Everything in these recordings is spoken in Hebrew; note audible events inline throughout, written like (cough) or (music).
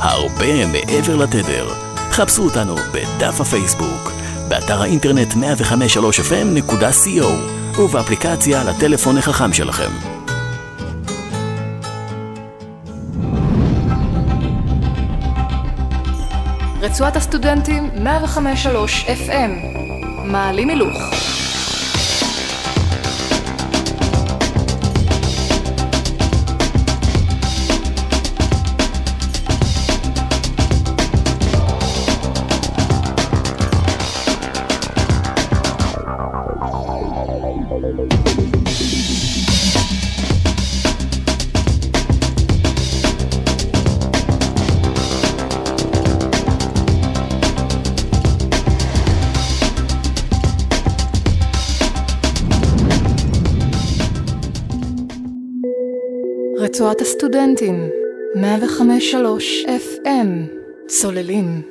הרבה מעבר לתדר. חפשו אותנו בדף הפייסבוק, באתר האינטרנט 105.3fm.co ובאפליקציה לטלפון החכם שלכם. רצועת הסטודנטים 105.3 FM מעלים הילוך רצועת הסטודנטים 105.3 FM צוללים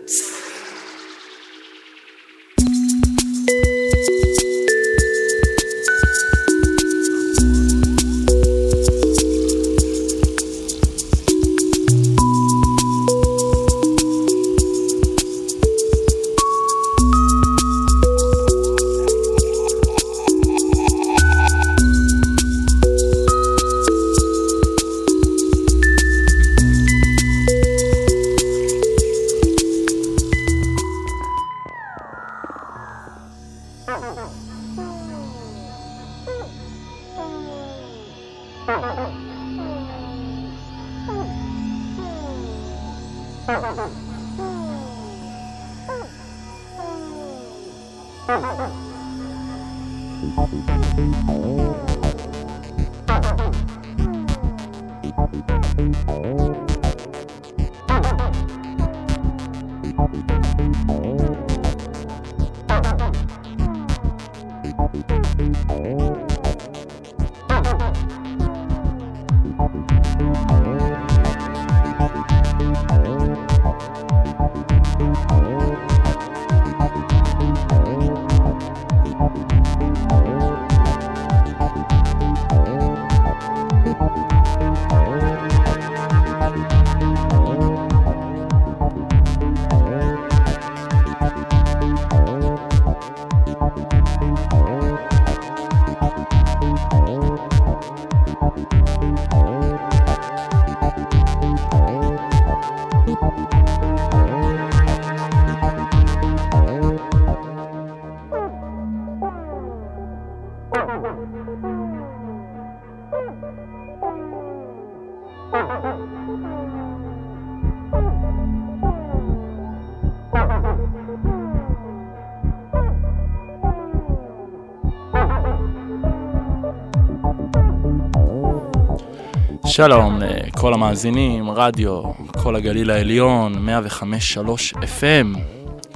שלום לכל המאזינים, רדיו, קול הגליל העליון, 105.3 FM.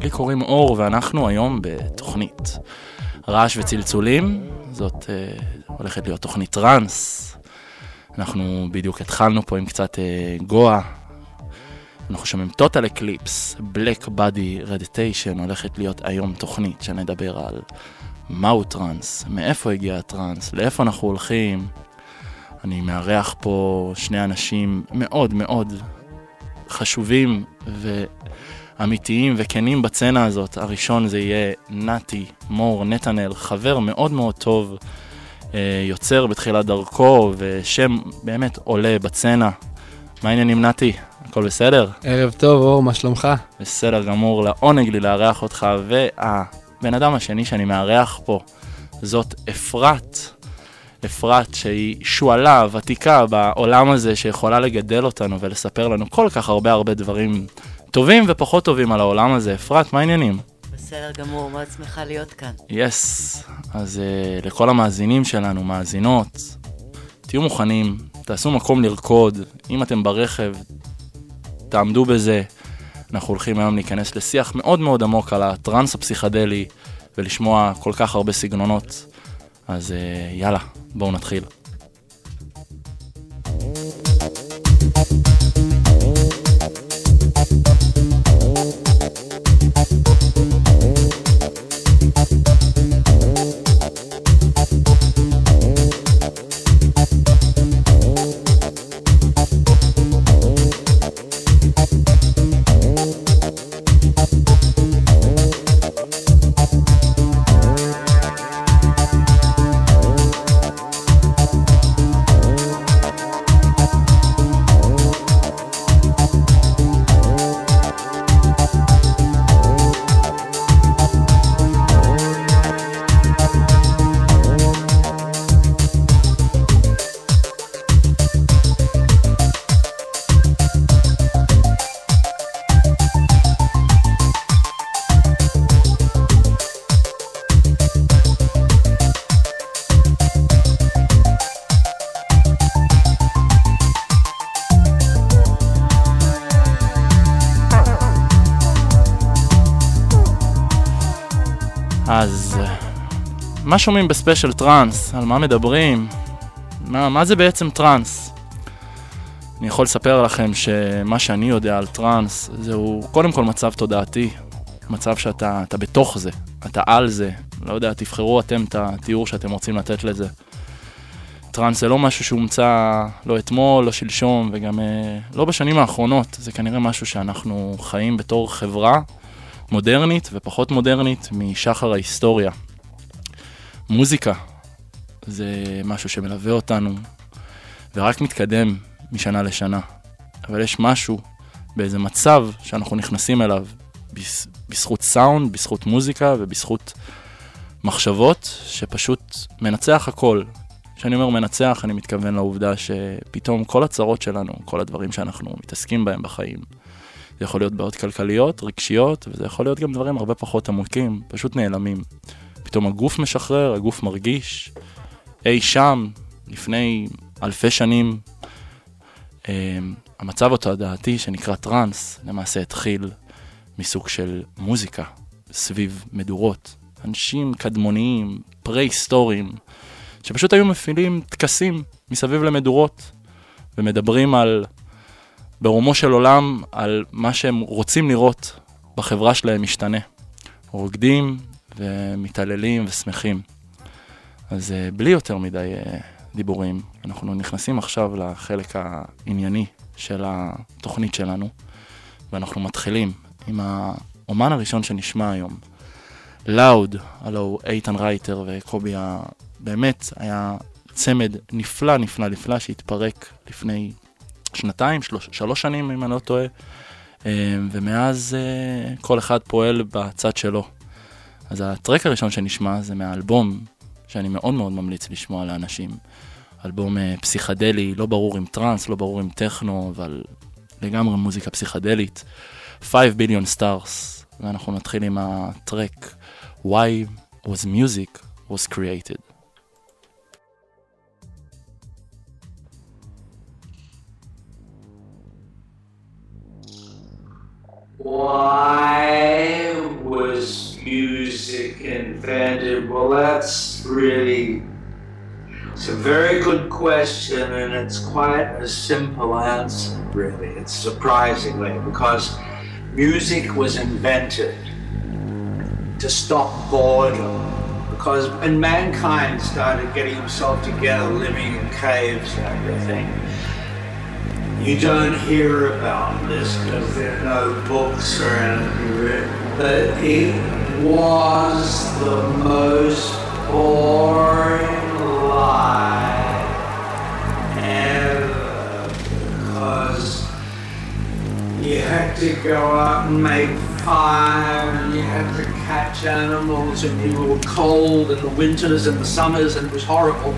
לי קוראים אור ואנחנו היום בתוכנית רעש וצלצולים. זאת אה, הולכת להיות תוכנית טראנס. אנחנו בדיוק התחלנו פה עם קצת אה, גואה. אנחנו שומעים Total Eclipse, Blackbody Radiation, הולכת להיות היום תוכנית שנדבר על מהו טראנס, מאיפה הגיע הטראנס, לאיפה אנחנו הולכים. אני מארח פה שני אנשים מאוד מאוד חשובים ואמיתיים וכנים בצנה הזאת. הראשון זה יהיה נתי מור נתנאל, חבר מאוד מאוד טוב, אה, יוצר בתחילת דרכו ושם באמת עולה בצנה. מה העניינים נתי? הכל בסדר? ערב טוב, אור, מה שלומך? בסדר גמור, לעונג לי לארח אותך, והבן אדם השני שאני מארח פה זאת אפרת. אפרת שהיא שועלה ותיקה בעולם הזה שיכולה לגדל אותנו ולספר לנו כל כך הרבה הרבה דברים טובים ופחות טובים על העולם הזה. אפרת, מה העניינים? בסדר גמור, מאוד שמחה להיות כאן. יס, yes. אז uh, לכל המאזינים שלנו, מאזינות, תהיו מוכנים, תעשו מקום לרקוד, אם אתם ברכב, תעמדו בזה. אנחנו הולכים היום להיכנס לשיח מאוד מאוד עמוק על הטראנס הפסיכדלי ולשמוע כל כך הרבה סגנונות. אז uh, יאללה, בואו נתחיל. שומעים בספיישל טראנס? על מה מדברים? מה, מה זה בעצם טראנס? אני יכול לספר לכם שמה שאני יודע על טראנס זהו קודם כל מצב תודעתי, מצב שאתה בתוך זה, אתה על זה, לא יודע, תבחרו אתם את התיאור שאתם רוצים לתת לזה. טראנס זה לא משהו שהומצא לא אתמול, לא שלשום, וגם אה, לא בשנים האחרונות. זה כנראה משהו שאנחנו חיים בתור חברה מודרנית ופחות מודרנית משחר ההיסטוריה. מוזיקה זה משהו שמלווה אותנו ורק מתקדם משנה לשנה. אבל יש משהו באיזה מצב שאנחנו נכנסים אליו בזכות סאונד, בזכות מוזיקה ובזכות מחשבות שפשוט מנצח הכל. כשאני אומר מנצח, אני מתכוון לעובדה שפתאום כל הצרות שלנו, כל הדברים שאנחנו מתעסקים בהם בחיים, זה יכול להיות בעיות כלכליות, רגשיות, וזה יכול להיות גם דברים הרבה פחות עמוקים, פשוט נעלמים. פתאום הגוף משחרר, הגוף מרגיש. אי שם, לפני אלפי שנים, אה, המצב התודעתי שנקרא טראנס, למעשה התחיל מסוג של מוזיקה סביב מדורות. אנשים קדמוניים, פרה-היסטוריים, שפשוט היו מפעילים טקסים מסביב למדורות, ומדברים על, ברומו של עולם, על מה שהם רוצים לראות בחברה שלהם משתנה. רוקדים ומתעללים ושמחים. אז אה, בלי יותר מדי אה, דיבורים, אנחנו נכנסים עכשיו לחלק הענייני של התוכנית שלנו, ואנחנו מתחילים עם האומן הראשון שנשמע היום, לאוד, הלו איתן רייטר וקובי באמת היה צמד נפלא, נפלא, נפלא, שהתפרק לפני שנתיים, שלוש, שלוש שנים, אם אני לא טועה, אה, ומאז כל אחד פועל בצד שלו. אז הטרק הראשון שנשמע זה מהאלבום, שאני מאוד מאוד ממליץ לשמוע לאנשים. אלבום אה, פסיכדלי, לא ברור אם טראנס, לא ברור אם טכנו, אבל לגמרי מוזיקה פסיכדלית. 5 billion stars, ואנחנו נתחיל עם הטרק Why was music was created. Why was music invented? Well, that's really it's a very good question, and it's quite a simple answer, really. It's surprisingly because music was invented to stop boredom. Because when mankind started getting himself together, living in caves and everything, you don't hear about this because there are no books or anything written. But it was the most boring life ever because you had to go out and make fire and you had to catch animals and you were cold in the winters and the summers and it was horrible.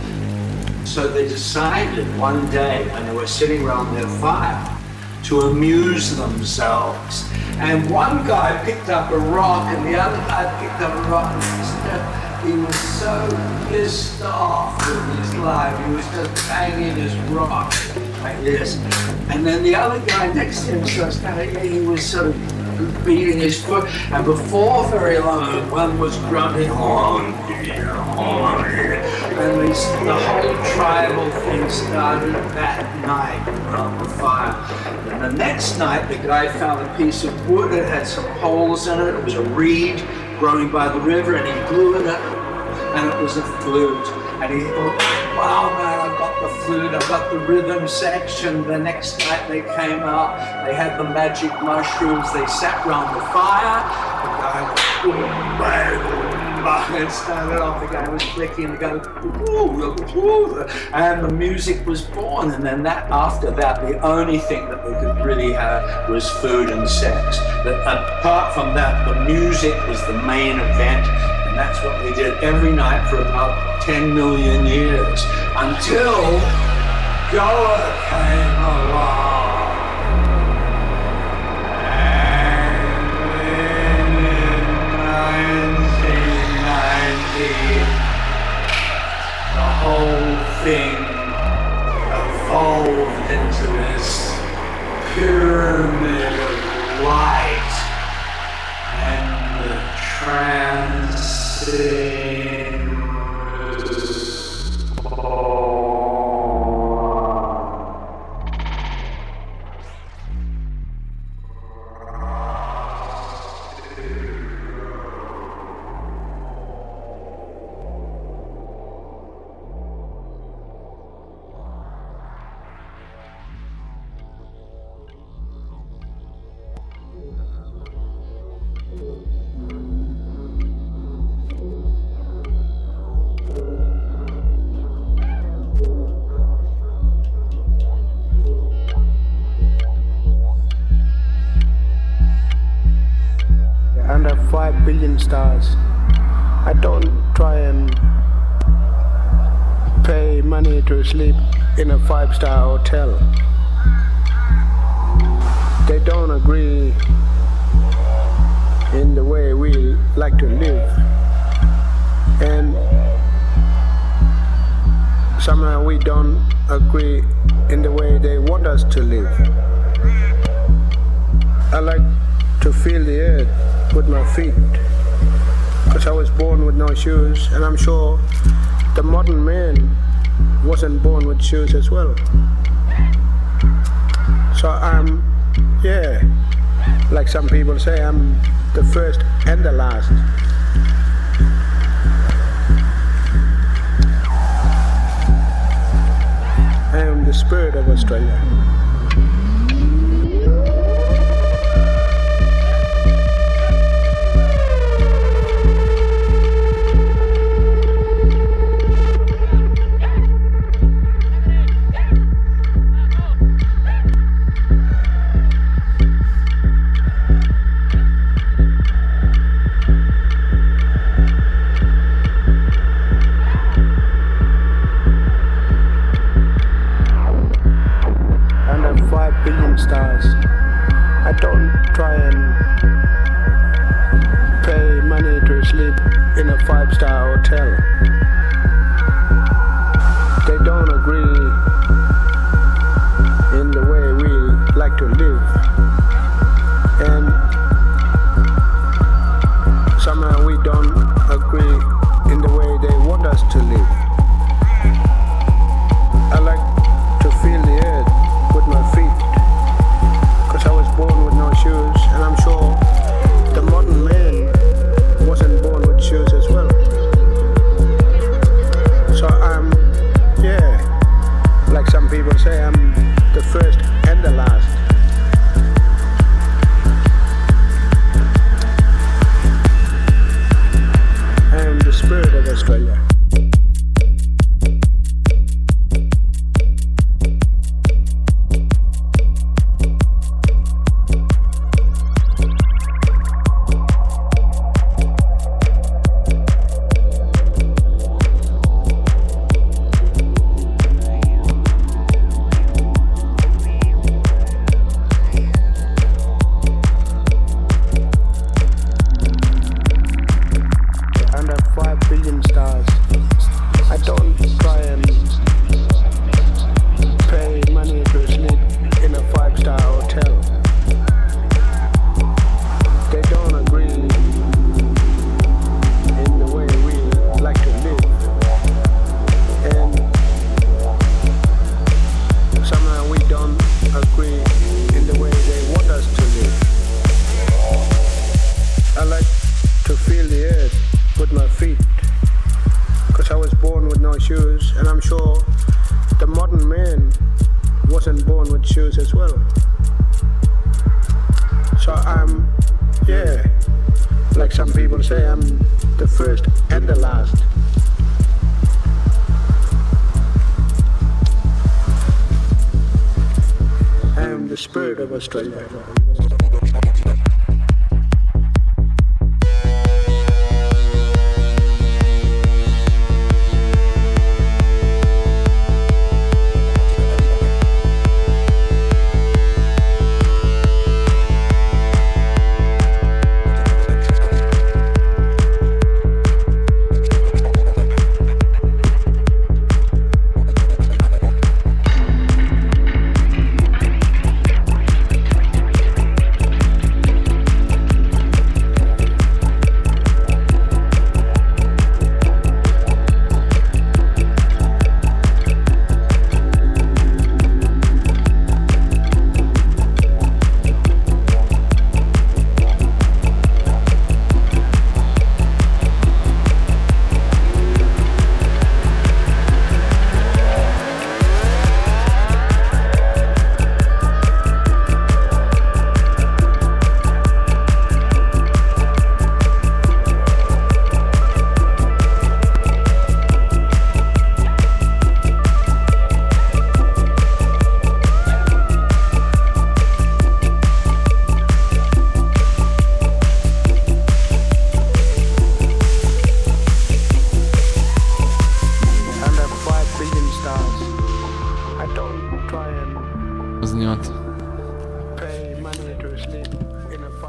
So they decided one day when they were sitting around their fire to amuse themselves. And one guy picked up a rock and the other guy picked up a rock and he was so pissed off with his life. He was just banging his rock like this. And then the other guy next to him starts kind of, he was sort of beating his foot. And before very long, one was grunting, on, on, and the whole tribal thing started that night around the fire. And the next night, the guy found a piece of wood that had some holes in it. It was a reed growing by the river, and he blew it, and it was a flute. And he thought, wow, man, I've got the flute, I've got the rhythm section. The next night they came out, they had the magic mushrooms, they sat round the fire. The guy went, bang, oh, and started off. The guy was clicking, the guy was, and the music was born. And then that, after that, the only thing that they could really have was food and sex. But apart from that, the music was the main event. And that's what they did every night for about 10 million years until Goa came along. Whole thing evolved into this pyramid of light and the transcendent sleep in a five-star hotel. They don't agree in the way we like to live. And somehow we don't agree in the way they want us to live. I like to feel the earth with my feet because I was born with no shoes and I'm sure the modern man wasn't born with shoes as well. So I'm, yeah, like some people say, I'm the first and the last. I am the spirit of Australia.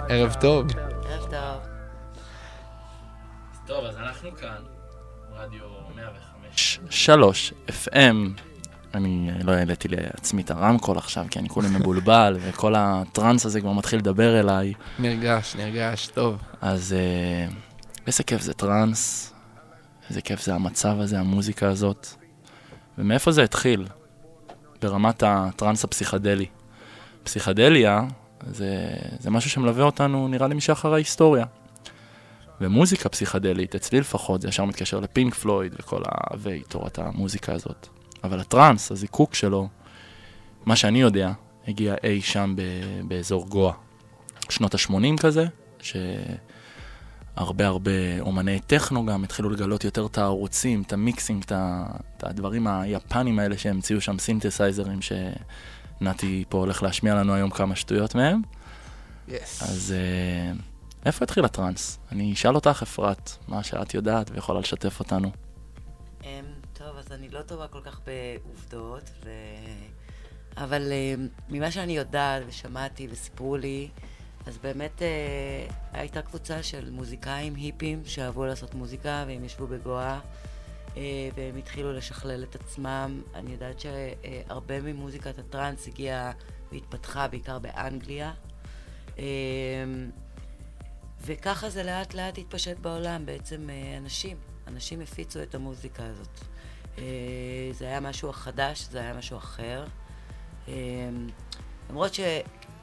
ערב טוב. ערב טוב. טוב, אז אנחנו כאן, רדיו 105, 3 FM. אני לא העליתי לעצמי את הרמקול עכשיו, כי אני כולי מבולבל, (laughs) וכל הטראנס הזה כבר מתחיל לדבר אליי. נרגש, נרגש, טוב. אז אה, איזה כיף זה טראנס, איזה כיף זה המצב הזה, המוזיקה הזאת. ומאיפה זה התחיל? ברמת הטראנס הפסיכדלי. פסיכדליה זה, זה משהו שמלווה אותנו, נראה לי, משחר ההיסטוריה. ומוזיקה פסיכדלית, אצלי לפחות, זה ישר מתקשר לפינק פלויד וכל ההווי, תורת המוזיקה הזאת. אבל הטראנס, הזיקוק שלו, מה שאני יודע, הגיע אי שם ב- באזור גואה. שנות ה-80 כזה, שהרבה הרבה אומני טכנו גם התחילו לגלות יותר את הערוצים, את המיקסינג, את, ה- את הדברים היפנים האלה שהמציאו שם סינתסייזרים, שנתי פה הולך להשמיע לנו היום כמה שטויות מהם. יס. אז אה, איפה התחיל הטראנס? אני אשאל אותך, אפרת, מה שאת יודעת ויכולה לשתף אותנו. אמ, טוב, אז אני לא טובה כל כך בעובדות, ו... אבל אמ, ממה שאני יודעת ושמעתי וסיפרו לי, אז באמת אה, הייתה קבוצה של מוזיקאים היפים שאהבו לעשות מוזיקה והם ישבו בגואה אה, והם התחילו לשכלל את עצמם. אני יודעת שהרבה ממוזיקת הטראנס הגיעה והתפתחה בעיקר באנגליה. אמ, וככה זה לאט לאט התפשט בעולם, בעצם אה, אנשים, אנשים הפיצו את המוזיקה הזאת. אה, זה היה משהו חדש, זה היה משהו אחר. אה, למרות.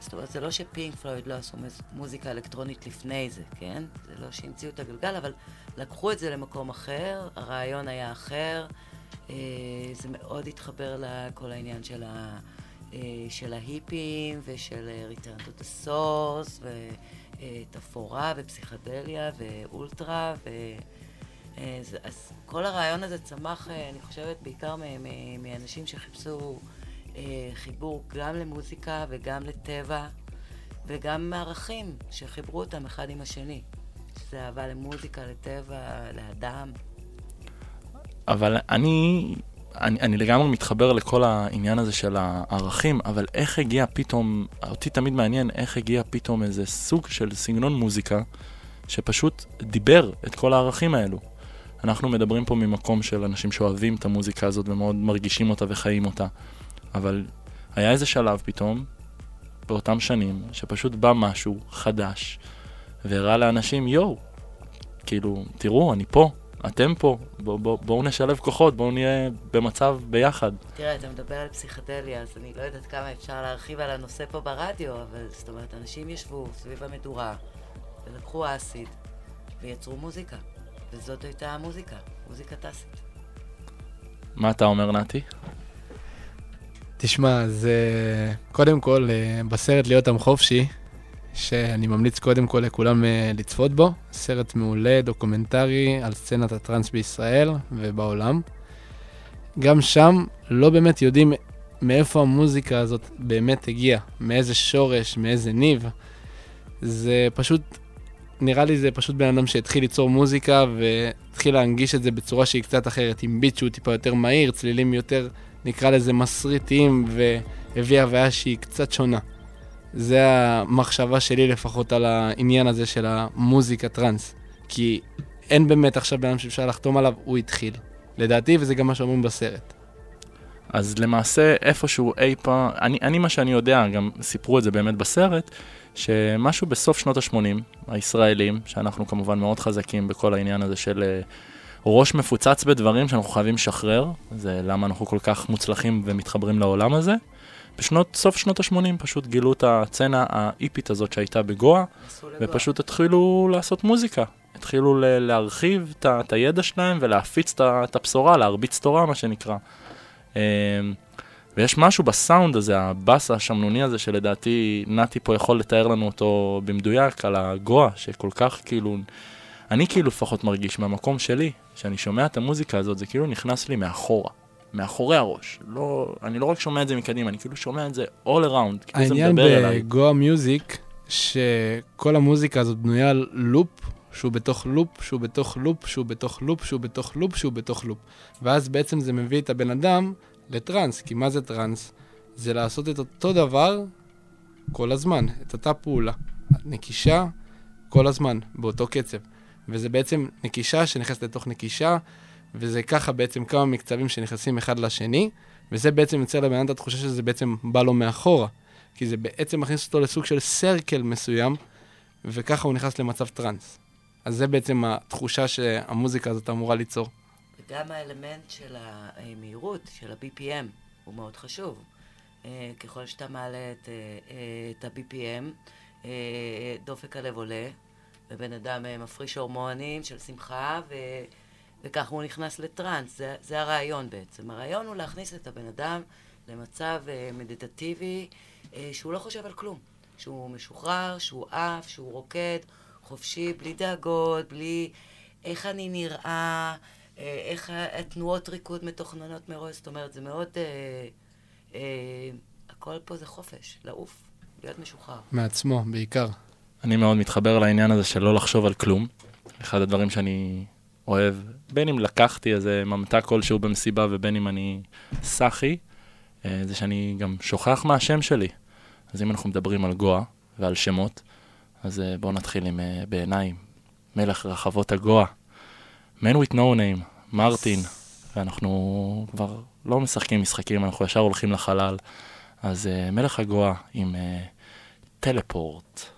זאת אומרת, זה לא שפינק פלויד לא עשו מוז- מוזיקה אלקטרונית לפני זה, כן? זה לא שהמציאו את הגלגל, אבל לקחו את זה למקום אחר, הרעיון היה אחר. אה, זה מאוד התחבר לכל העניין של, ה, אה, של ההיפים ושל אה, Return to the Source ותפאורה ופסיכדליה ואולטרה ו... אה, זה- אז כל הרעיון הזה צמח, אה, אני חושבת, בעיקר מאנשים שחיפשו אה, חיבור גם למוזיקה וגם לטבע וגם מערכים שחיברו אותם אחד עם השני. שזה אהבה למוזיקה, לטבע, לאדם. אבל אני, אני, אני לגמרי מתחבר לכל העניין הזה של הערכים, אבל איך הגיע פתאום, אותי תמיד מעניין איך הגיע פתאום איזה סוג של סגנון מוזיקה שפשוט דיבר את כל הערכים האלו. אנחנו מדברים פה ממקום של אנשים שאוהבים את המוזיקה הזאת ומאוד מרגישים אותה וחיים אותה, אבל היה איזה שלב פתאום, באותם שנים, שפשוט בא משהו חדש, והראה לאנשים, יואו, כאילו, תראו, אני פה, אתם פה, בואו בוא, בואו נשלב כוחות, בואו נהיה במצב ביחד. תראה, אתה מדבר על פסיכדליה, אז אני לא יודעת כמה אפשר להרחיב על הנושא פה ברדיו, אבל זאת אומרת, אנשים ישבו סביב המדורה, ולקחו אסיד, ויצרו מוזיקה. וזאת הייתה המוזיקה, מוזיקה טקסית. מה אתה אומר, נתי? תשמע, זה קודם כל אה, בסרט להיות עם חופשי, שאני ממליץ קודם כל לכולם אה, לצפות בו, סרט מעולה, דוקומנטרי על סצנת הטראנס בישראל ובעולם. גם שם לא באמת יודעים מאיפה המוזיקה הזאת באמת הגיעה, מאיזה שורש, מאיזה ניב. זה פשוט, נראה לי זה פשוט בן אדם שהתחיל ליצור מוזיקה והתחיל להנגיש את זה בצורה שהיא קצת אחרת, עם ביט שהוא טיפה יותר מהיר, צלילים יותר נקרא לזה מסריטים, והביא הוויה שהיא קצת שונה. זה המחשבה שלי לפחות על העניין הזה של המוזיקה טראנס. כי אין באמת עכשיו בן אדם שאפשר לחתום עליו, הוא התחיל. לדעתי, וזה גם מה שאומרים בסרט. אז למעשה איפשהו אי פעם, אני, אני מה שאני יודע, גם סיפרו את זה באמת בסרט, שמשהו בסוף שנות ה-80, הישראלים, שאנחנו כמובן מאוד חזקים בכל העניין הזה של אה, ראש מפוצץ בדברים שאנחנו חייבים לשחרר, זה למה אנחנו כל כך מוצלחים ומתחברים לעולם הזה. בשנות, סוף שנות ה-80 פשוט גילו את הצצנה האיפית הזאת שהייתה בגואה. ופשוט התחילו לעשות מוזיקה. התחילו ל- להרחיב את את הידע שלהם ולהפיץ את את הבשורה, להרביץ תורה, מה שנקרא. אמ, ויש משהו בסאונד הזה, הבאס השמנוני הזה, שלדעתי נתי פה יכול לתאר לנו אותו במדויק, על הגואה, שכל כך כאילו, אני כאילו לפחות מרגיש מהמקום שלי, שאני שומע את המוזיקה הזאת, זה כאילו נכנס לי מאחורה, מאחורי הראש. לא, אני לא רק שומע את זה מקדימה, אני כאילו שומע את זה all around, כאילו זה העניין מדבר אליי. בגואה מיוזיק, שכל המוזיקה הזאת בנויה על לופ, שהוא בתוך לופ, שהוא בתוך לופ, שהוא בתוך לופ, שהוא בתוך לופ, שהוא בתוך לופ. ואז בעצם זה מביא את הבן אדם לטראנס, כי מה זה טראנס? זה לעשות את אותו דבר כל הזמן, את אותה פעולה. נקישה כל הזמן, באותו קצב. וזה בעצם נקישה שנכנסת לתוך נקישה, וזה ככה בעצם כמה מקצבים שנכנסים אחד לשני, וזה בעצם יוצר לבן אדם את התחושה שזה בעצם בא לו מאחורה. כי זה בעצם מכניס אותו לסוג של סרקל מסוים, וככה הוא נכנס למצב טראנס. אז זה בעצם התחושה שהמוזיקה הזאת אמורה ליצור. וגם האלמנט של המהירות, של ה-BPM, הוא מאוד חשוב. אה, ככל שאתה מעלה את, אה, אה, את ה-BPM, דופק הלב עולה, ובן אדם מפריש הורמונים של שמחה, ו... וככה הוא נכנס לטראנס. זה, זה הרעיון בעצם. הרעיון הוא להכניס את הבן אדם למצב מדיטטיבי, שהוא לא חושב על כלום. שהוא משוחרר, שהוא עף, שהוא רוקד, חופשי, בלי דאגות, בלי איך אני נראה, איך התנועות ריקוד מתוכננות מראש. זאת אומרת, זה מאוד... אה, אה, הכל פה זה חופש, לעוף, להיות משוחרר. מעצמו, בעיקר. אני מאוד מתחבר לעניין הזה של לא לחשוב על כלום. אחד הדברים שאני אוהב, בין אם לקחתי איזה ממתק כלשהו במסיבה ובין אם אני סאחי, אה, זה שאני גם שוכח מהשם שלי. אז אם אנחנו מדברים על גואה ועל שמות, אז אה, בואו נתחיל עם אה, בעיניי מלך רחבות הגואה. Man with no name, מרטין, ואנחנו כבר לא משחקים משחקים, אנחנו ישר הולכים לחלל. אז uh, מלך הגואה עם uh, טלפורט.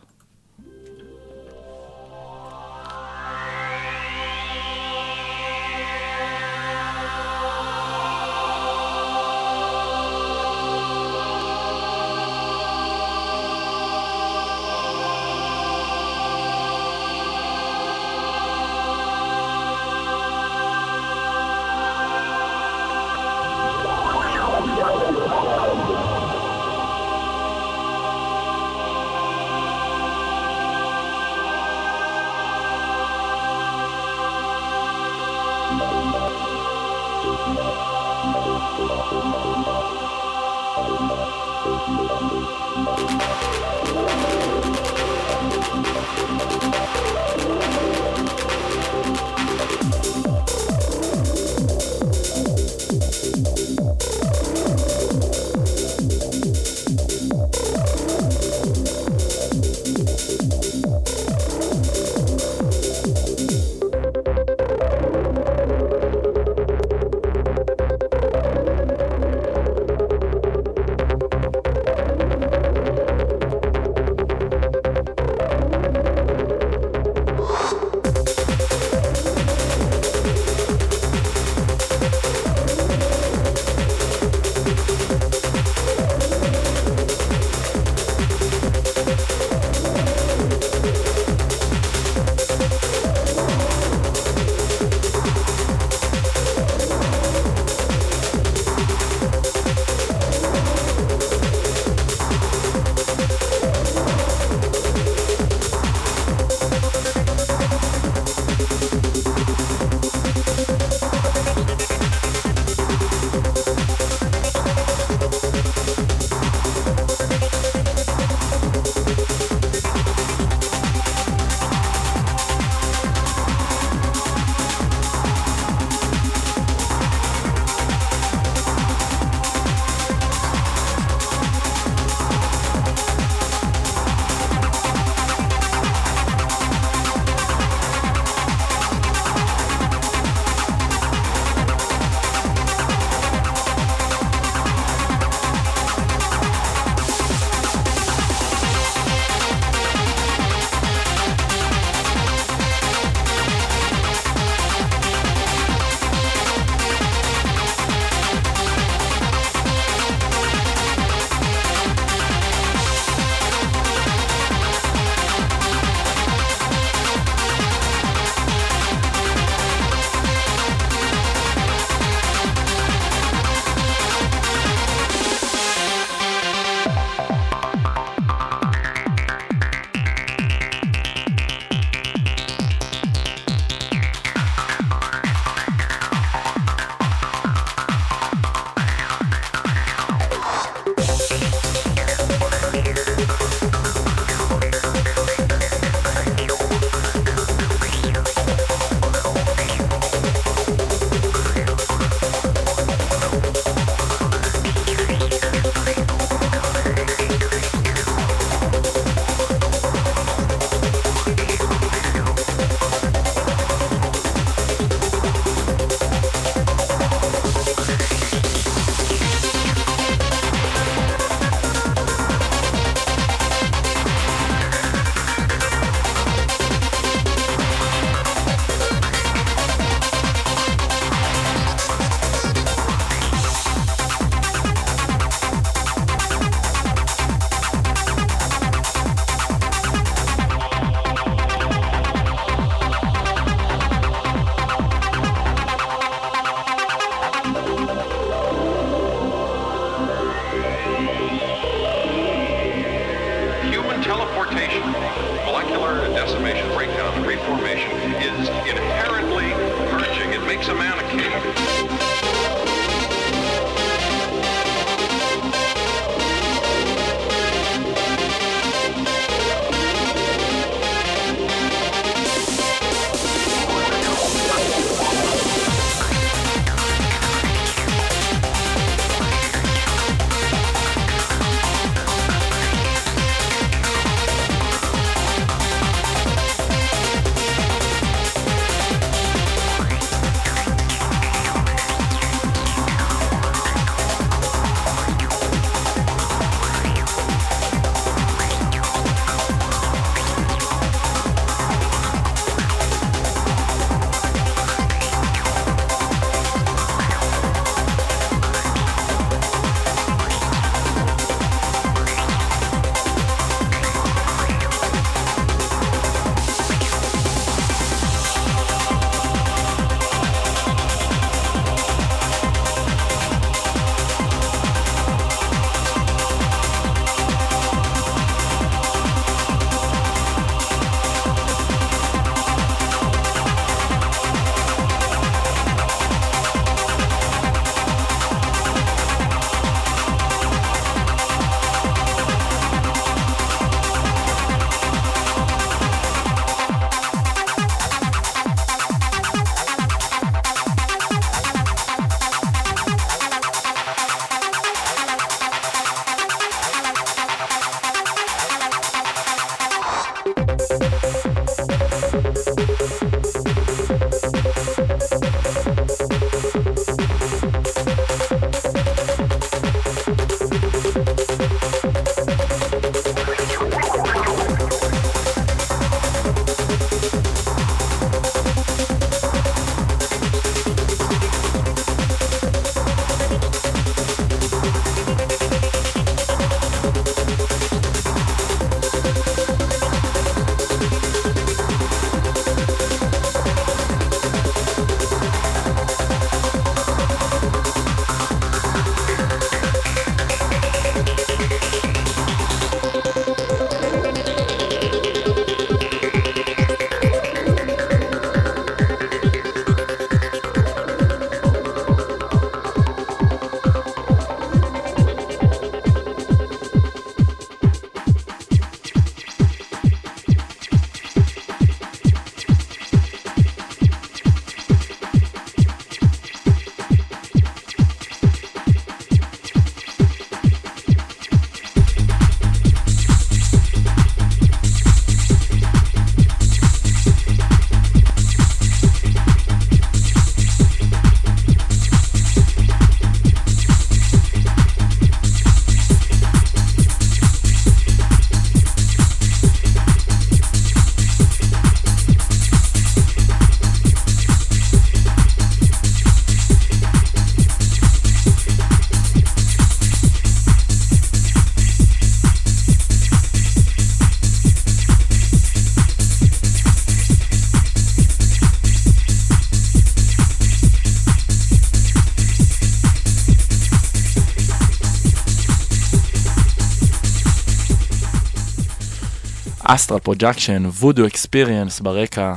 אסטרל פרוג'קשן, וודו אקספיריאנס ברקע.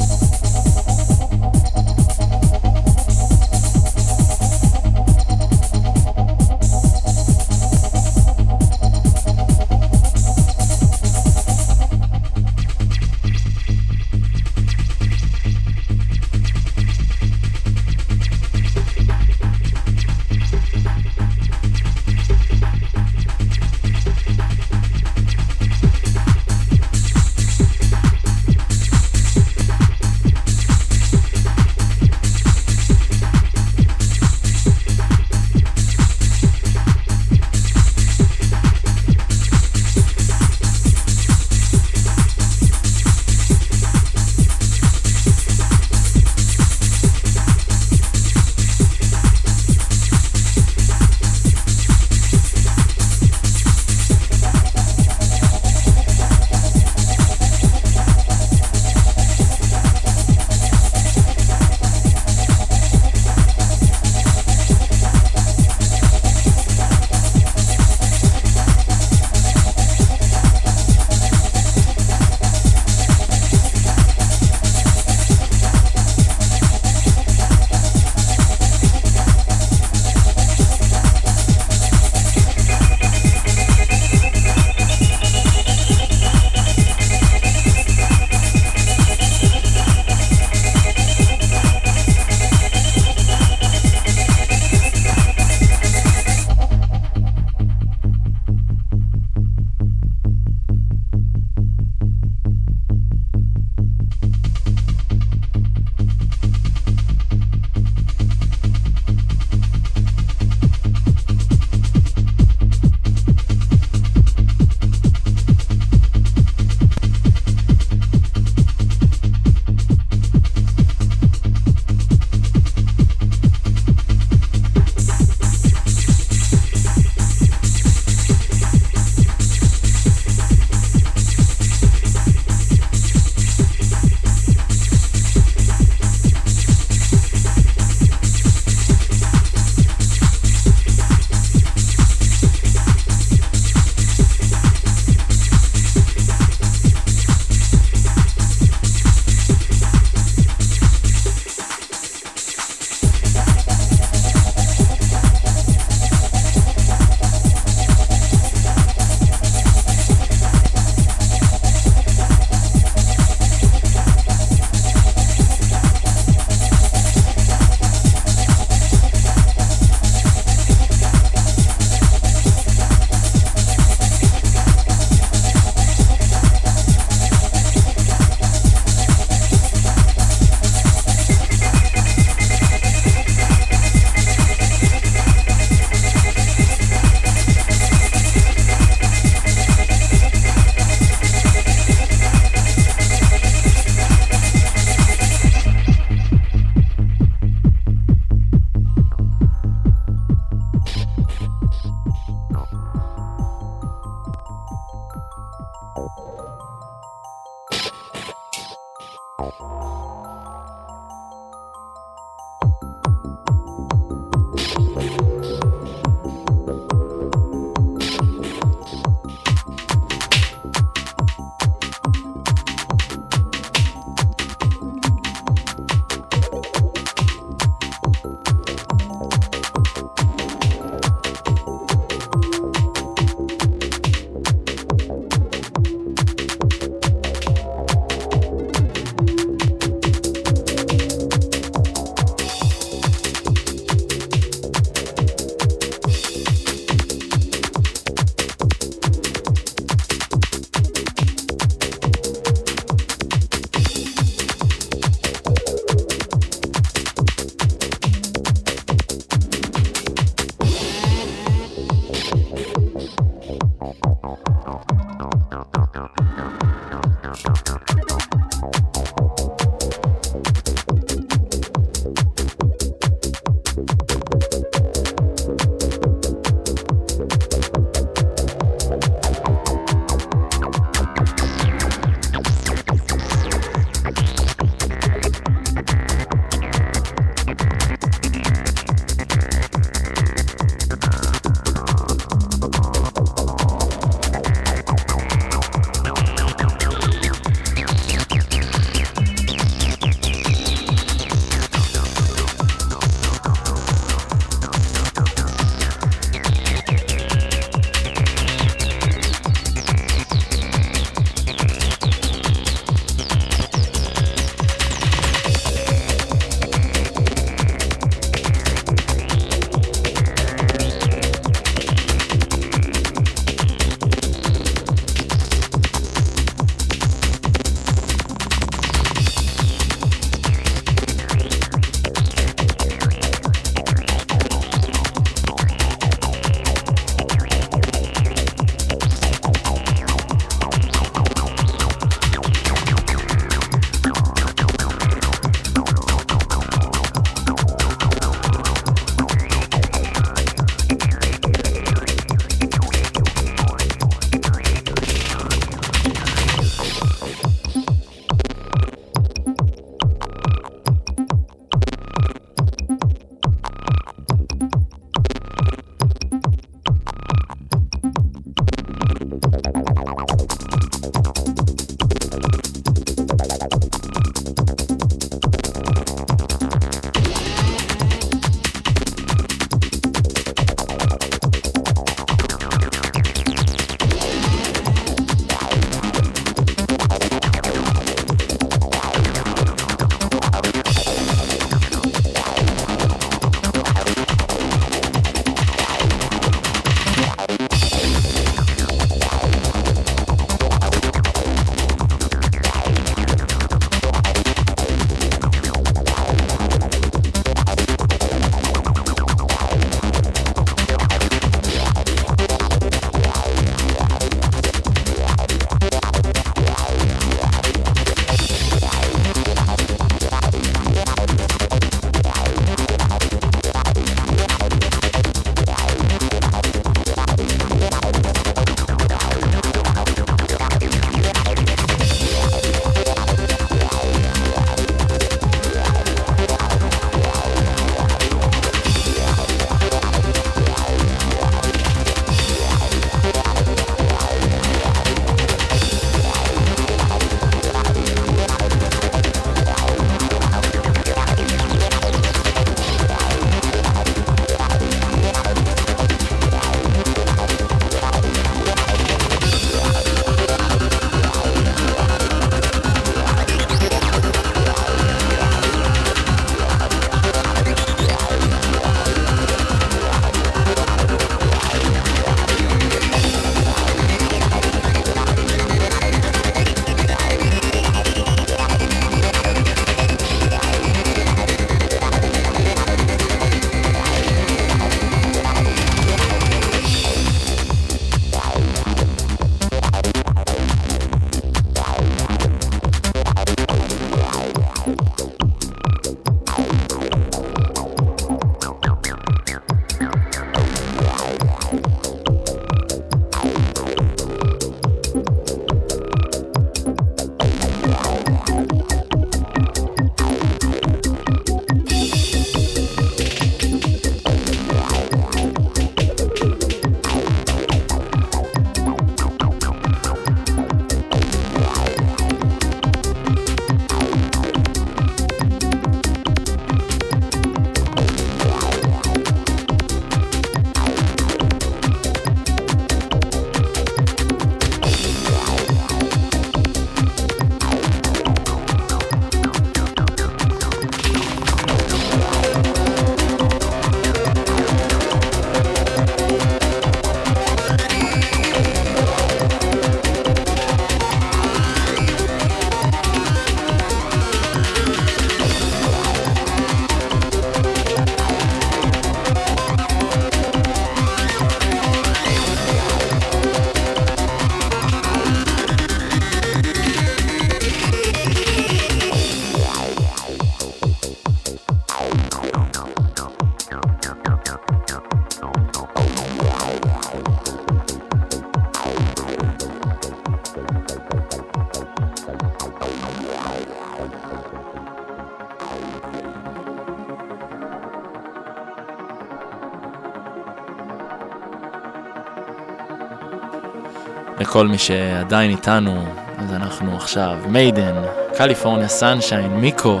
לכל מי שעדיין איתנו, אז אנחנו עכשיו מיידן, קליפורניה סנשיין, מיקו,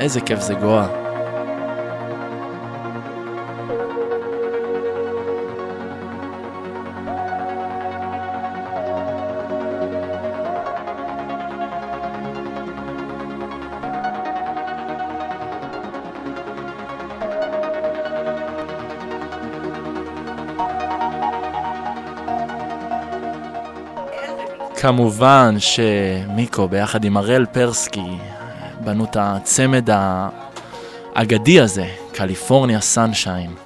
איזה כיף זה גואה. כמובן שמיקו ביחד עם הראל פרסקי בנו את הצמד האגדי הזה, קליפורניה סנשיין.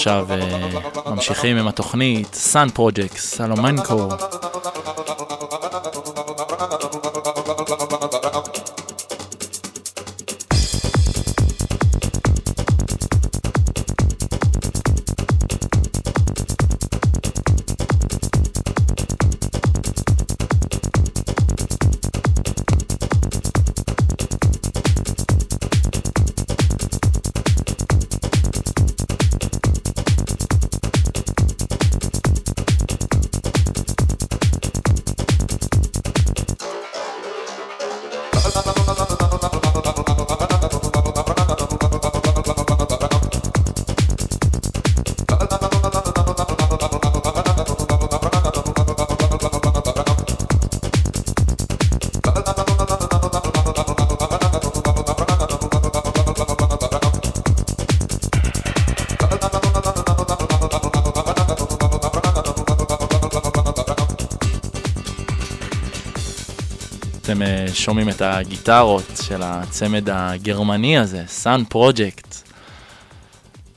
עכשיו uh, ממשיכים עם התוכנית, סאן פרוג'קט, סלומנקו. את הגיטרות של הצמד הגרמני הזה, S.U.N. Project.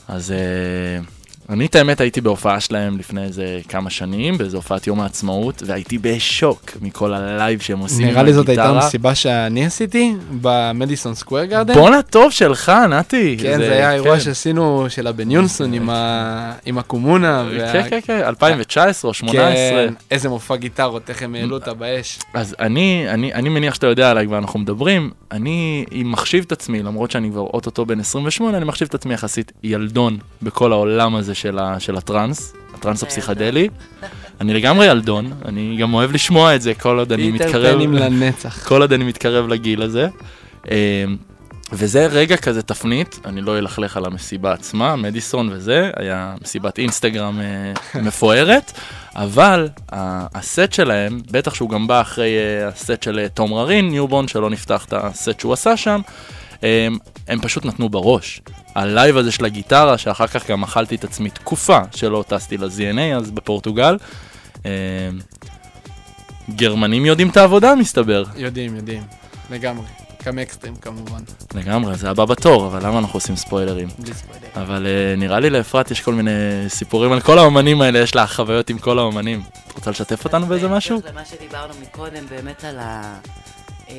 אז אה, אני את האמת הייתי בהופעה שלהם לפני איזה כמה שנים, באיזו הופעת יום העצמאות, והייתי בשוק מכל ה live שהם עושים נראה לי זאת הייתה. מסיבה שאני עשיתי במדיסון סקוויר גארדן. בואנה טוב שלך, נתי. כן, זה היה אירוע שעשינו של הבן יונסון עם ה- עם הקומונה. וה- כן, כן, כן, 2019 או 2018. כן, איזה מופע גיטרות, איך הם העלו אותה באש. אז אני, אני, אני מניח שאתה יודע עליי כבר אנחנו מדברים, אני מחשיב את עצמי, למרות שאני כבר אוטוטו בן 28, אני מחשיב את עצמי יחסית ילדון בכל העולם הזה של, ה, של הטראנס, הטראנס הפסיכדלי. אני לגמרי ילדון, אני גם אוהב לשמוע את זה כל עוד אני פיטר מתקרב, פנים לנצח. כל עוד אני מתקרב לגיל הזה. אה, וזה רגע כזה תפנית, אני לא אלכלך על המסיבה עצמה, מדיסון וזה, היה מסיבת אינסטגרם אה, (laughs) מפוארת, אבל הסט שלהם, בטח שהוא גם בא אחרי אה, הסט של אה, תום ררין, Newborn, שלא נפתח את הסט שהוא עשה שם, אה, הם פשוט נתנו בראש. ה live הזה של הגיטרה, שאחר כך גם אכלתי את עצמי תקופה שלא טסתי ל-ZNA, אז בפורטוגל. אה, גרמנים יודעים את העבודה, מסתבר. יודעים, יודעים, לגמרי. גם X-Dream כמובן, לגמרי, זה הבא בתור, אבל למה אנחנו עושים ספוילרים? בלי ספוילר. אבל אה, נראה לי לאפרת יש כל מיני סיפורים על כל האומנים האלה, יש לה חוויות עם כל האומנים. את רוצה לשתף אותנו באיזה משהו? בהמשך למה שדיברנו מקודם, באמת על, ה, אה,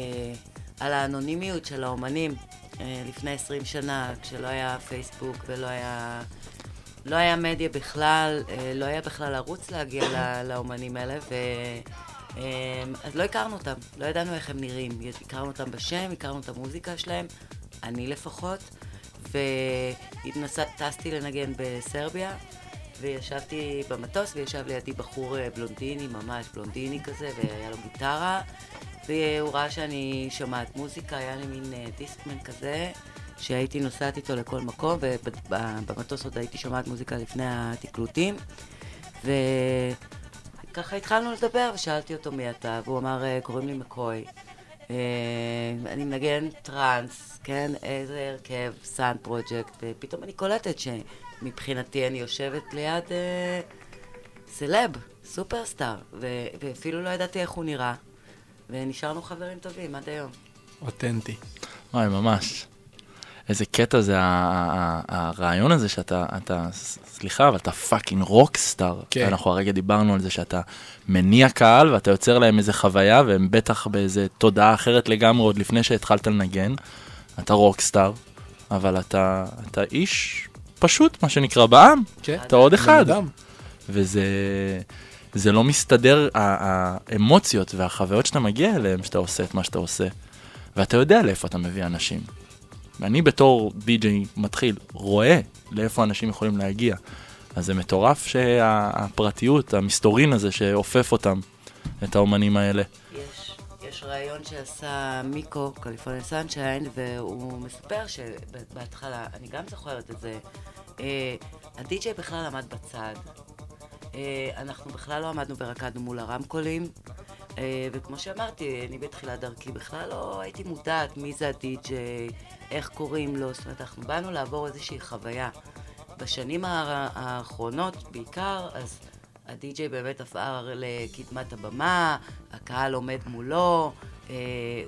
על האנונימיות של האומנים. אה, לפני 20 שנה, כשלא היה פייסבוק ולא היה, לא היה מדיה בכלל, אה, לא היה בכלל ערוץ להגיע ל- לאומנים האלה, ו... אה, אז לא הכרנו אותם, לא ידענו איך הם נראים. הכרנו אותם בשם, הכרנו את המוזיקה שלהם, אני לפחות, וטסתי לנגן בסרביה, וישבתי במטוס, וישב לידי בחור אה, בלונדיני, ממש בלונדיני כזה, והיה לו גיטרה, והוא ראה שאני שומעת מוזיקה, היה לי מין אה, דיסקמן כזה, שהייתי נוסעת איתו לכל מקום, ובמטוס עוד הייתי שומעת מוזיקה לפני התקלוטים, וככה התחלנו לדבר, ושאלתי אותו מי אתה, והוא אמר, "אה, קוראים לי מקוי. אה, אני מנגן טראנס, כן? איזה הרכב, S.U.N. Project, ופתאום אני קולטת שמבחינתי אני יושבת ליד אה, סלב, superstar, ואפילו לא ידעתי איך הוא נראה, ונשארנו חברים טובים עד היום. אותנטי. וואי, ממש. איזה קטע זה הרעיון הזה שאתה, אתה, סליחה, אבל אתה fucking rockstar. כן. אנחנו הרגע דיברנו על זה שאתה מניע קהל ואתה יוצר להם איזה חוויה, והם בטח באיזה תודעה אחרת לגמרי עוד לפני שהתחלת לנגן. אתה רוקסטאר, אבל אתה, אתה איש פשוט, מה שנקרא, בעם. כן. אתה עוד אחד. וזה זה לא מסתדר, האמוציות והחוויות שאתה מגיע אליהם, שאתה עושה את מה שאתה עושה. ואתה יודע לאיפה אתה מביא אנשים. ואני בתור די.ג'יי מתחיל, רואה לאיפה אנשים יכולים להגיע. אז זה מטורף שהפרטיות, המסתורין הזה שאופף אותם, את האומנים האלה. יש, יש ראיון שעשה מיקו, קליפורניה סנשיין, והוא מספר שבהתחלה, אני גם זוכרת את זה, אה, הדי-ג'יי בכלל עמד בצד. אה, אנחנו בכלל לא עמדנו ורקדנו מול הרמקולים, אה, וכמו שאמרתי, אני בתחילת דרכי בכלל לא הייתי מודעת מי זה הדי-ג'יי, איך קוראים לו, זאת אומרת, אנחנו באנו לעבור איזושהי חוויה. בשנים הא- האחרונות בעיקר, אז הדי-ג'יי באמת עבר לקדמת הבמה, הקהל עומד מולו, אה,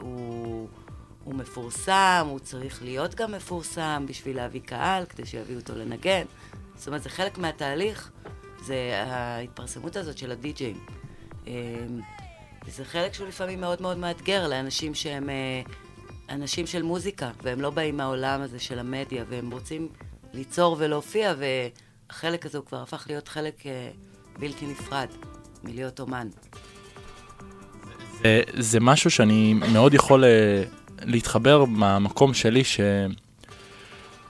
הוא, הוא מפורסם, הוא צריך להיות גם מפורסם בשביל להביא קהל, כדי שיביאו אותו לנגן. זאת אומרת, זה חלק מהתהליך, זה ההתפרסמות הזאת של הדי-ג'אים. אה, וזה חלק שהוא לפעמים מאוד מאוד מאתגר לאנשים שהם אה, אנשים של מוזיקה, והם לא באים מהעולם הזה של המדיה, והם רוצים ליצור ולהופיע, והחלק הזה הוא כבר הפך להיות חלק אה, בלתי נפרד מלהיות אומן. זה, זה משהו שאני מאוד יכול אה, להתחבר מהמקום שלי,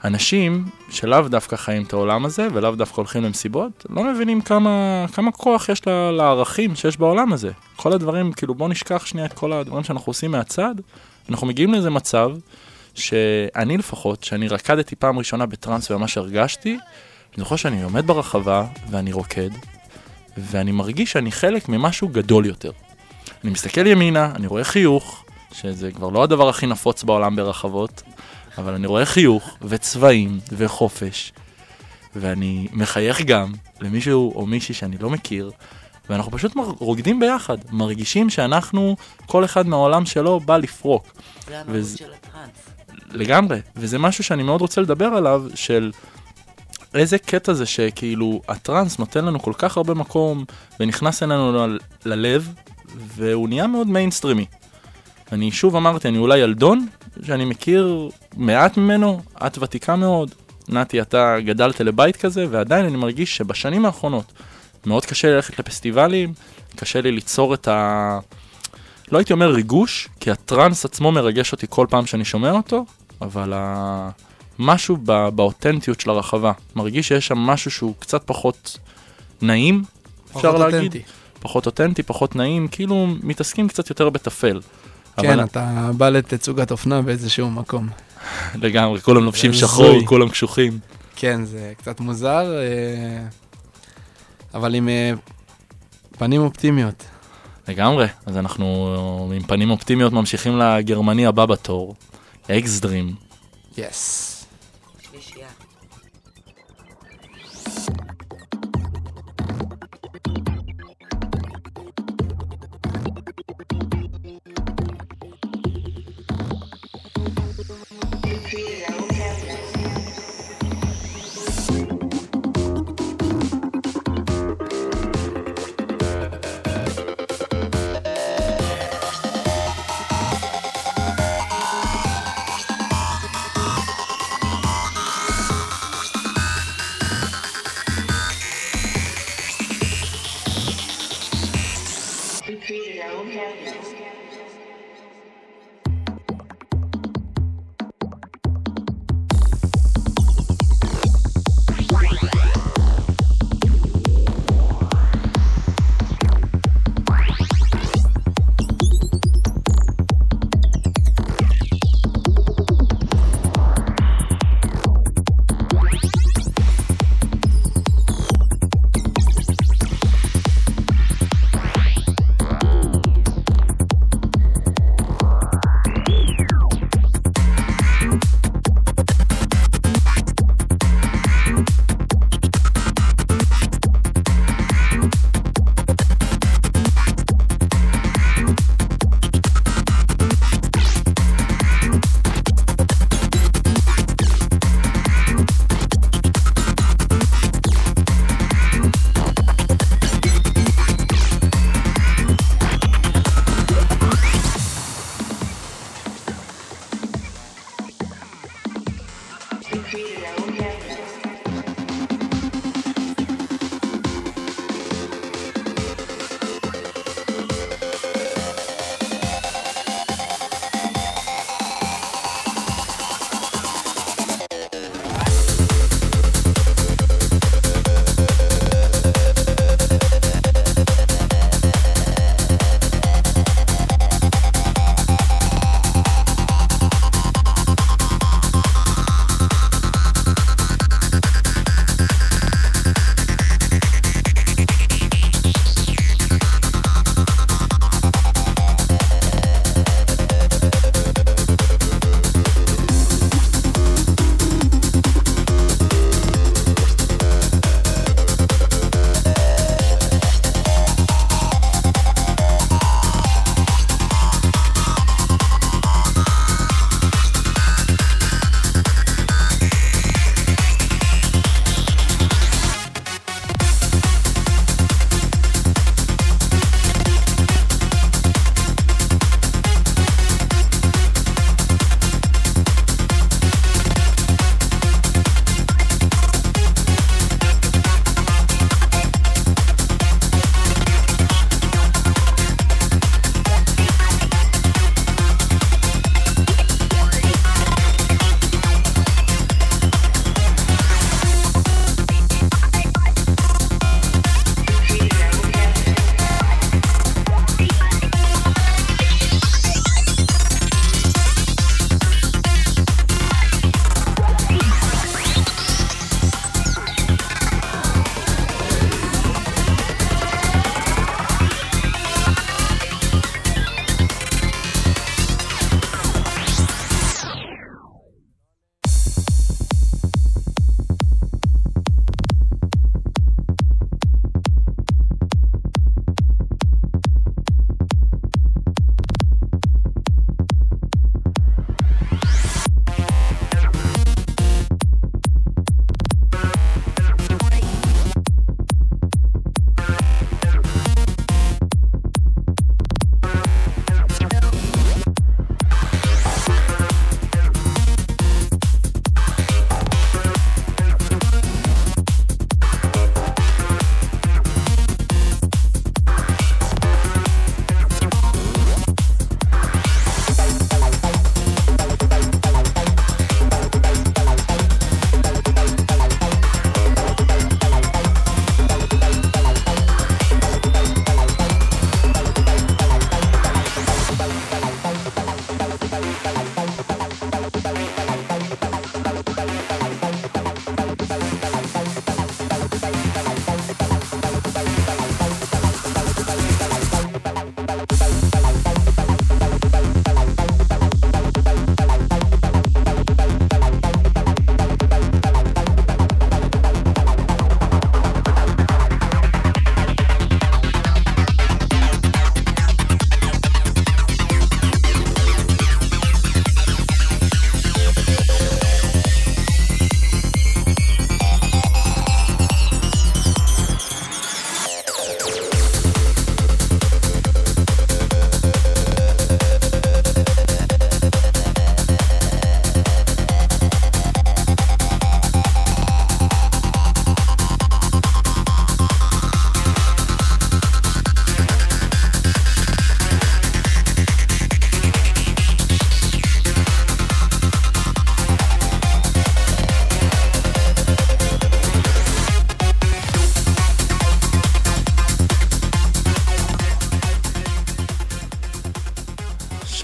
שאנשים שלאו דווקא חיים את העולם הזה, ולאו דווקא הולכים למסיבות, לא מבינים כמה, כמה כוח יש לערכים שיש בעולם הזה. כל הדברים, כאילו בוא נשכח שנייה את כל הדברים שאנחנו עושים מהצד, אנחנו מגיעים לאיזה מצב שאני לפחות, שאני רקדתי פעם ראשונה בטראנס ומה שהרגשתי, אני זוכר שאני עומד ברחבה ואני רוקד, ואני מרגיש שאני חלק ממשהו גדול יותר. אני מסתכל ימינה, אני רואה חיוך, שזה כבר לא הדבר הכי נפוץ בעולם ברחבות, אבל אני רואה חיוך וצבעים וחופש, ואני מחייך גם למישהו או מישהי שאני לא מכיר, ואנחנו פשוט רוקדים ביחד, מרגישים שאנחנו, כל אחד מהעולם שלו בא לפרוק. זה המהות וזה... של הטראנס. לגמרי, וזה משהו שאני מאוד רוצה לדבר עליו, של איזה קטע זה שכאילו הטראנס נותן לנו כל כך הרבה מקום ונכנס אלינו ל- ללב והוא נהיה מאוד מיינסטרימי. אני שוב אמרתי, אני אולי ילדון, שאני מכיר מעט ממנו, את ותיקה מאוד, נתי, אתה גדלת לבית כזה, ועדיין אני מרגיש שבשנים האחרונות מאוד קשה לי ללכת לפסטיבלים, קשה לי ליצור את ה... לא הייתי אומר ריגוש, כי הטראנס עצמו מרגש אותי כל פעם שאני שומע אותו, אבל ה... משהו בא... באותנטיות של הרחבה. מרגיש שיש שם משהו שהוא קצת פחות נעים, אפשר פחות להגיד. אותנטי. פחות אותנטי, פחות נעים, כאילו מתעסקים קצת יותר בטפל. כן, אתה בא לתצוגת אופנה באיזשהו מקום. לגמרי, כולם לובשים. שחור, כולם קשוחים. כן, זה קצת מוזר, אה, אבל עם אה, פנים אופטימיות. לגמרי, אז אנחנו עם פנים אופטימיות ממשיכים לגרמני הבא בתור, אקס דרים. יס. שלישייה.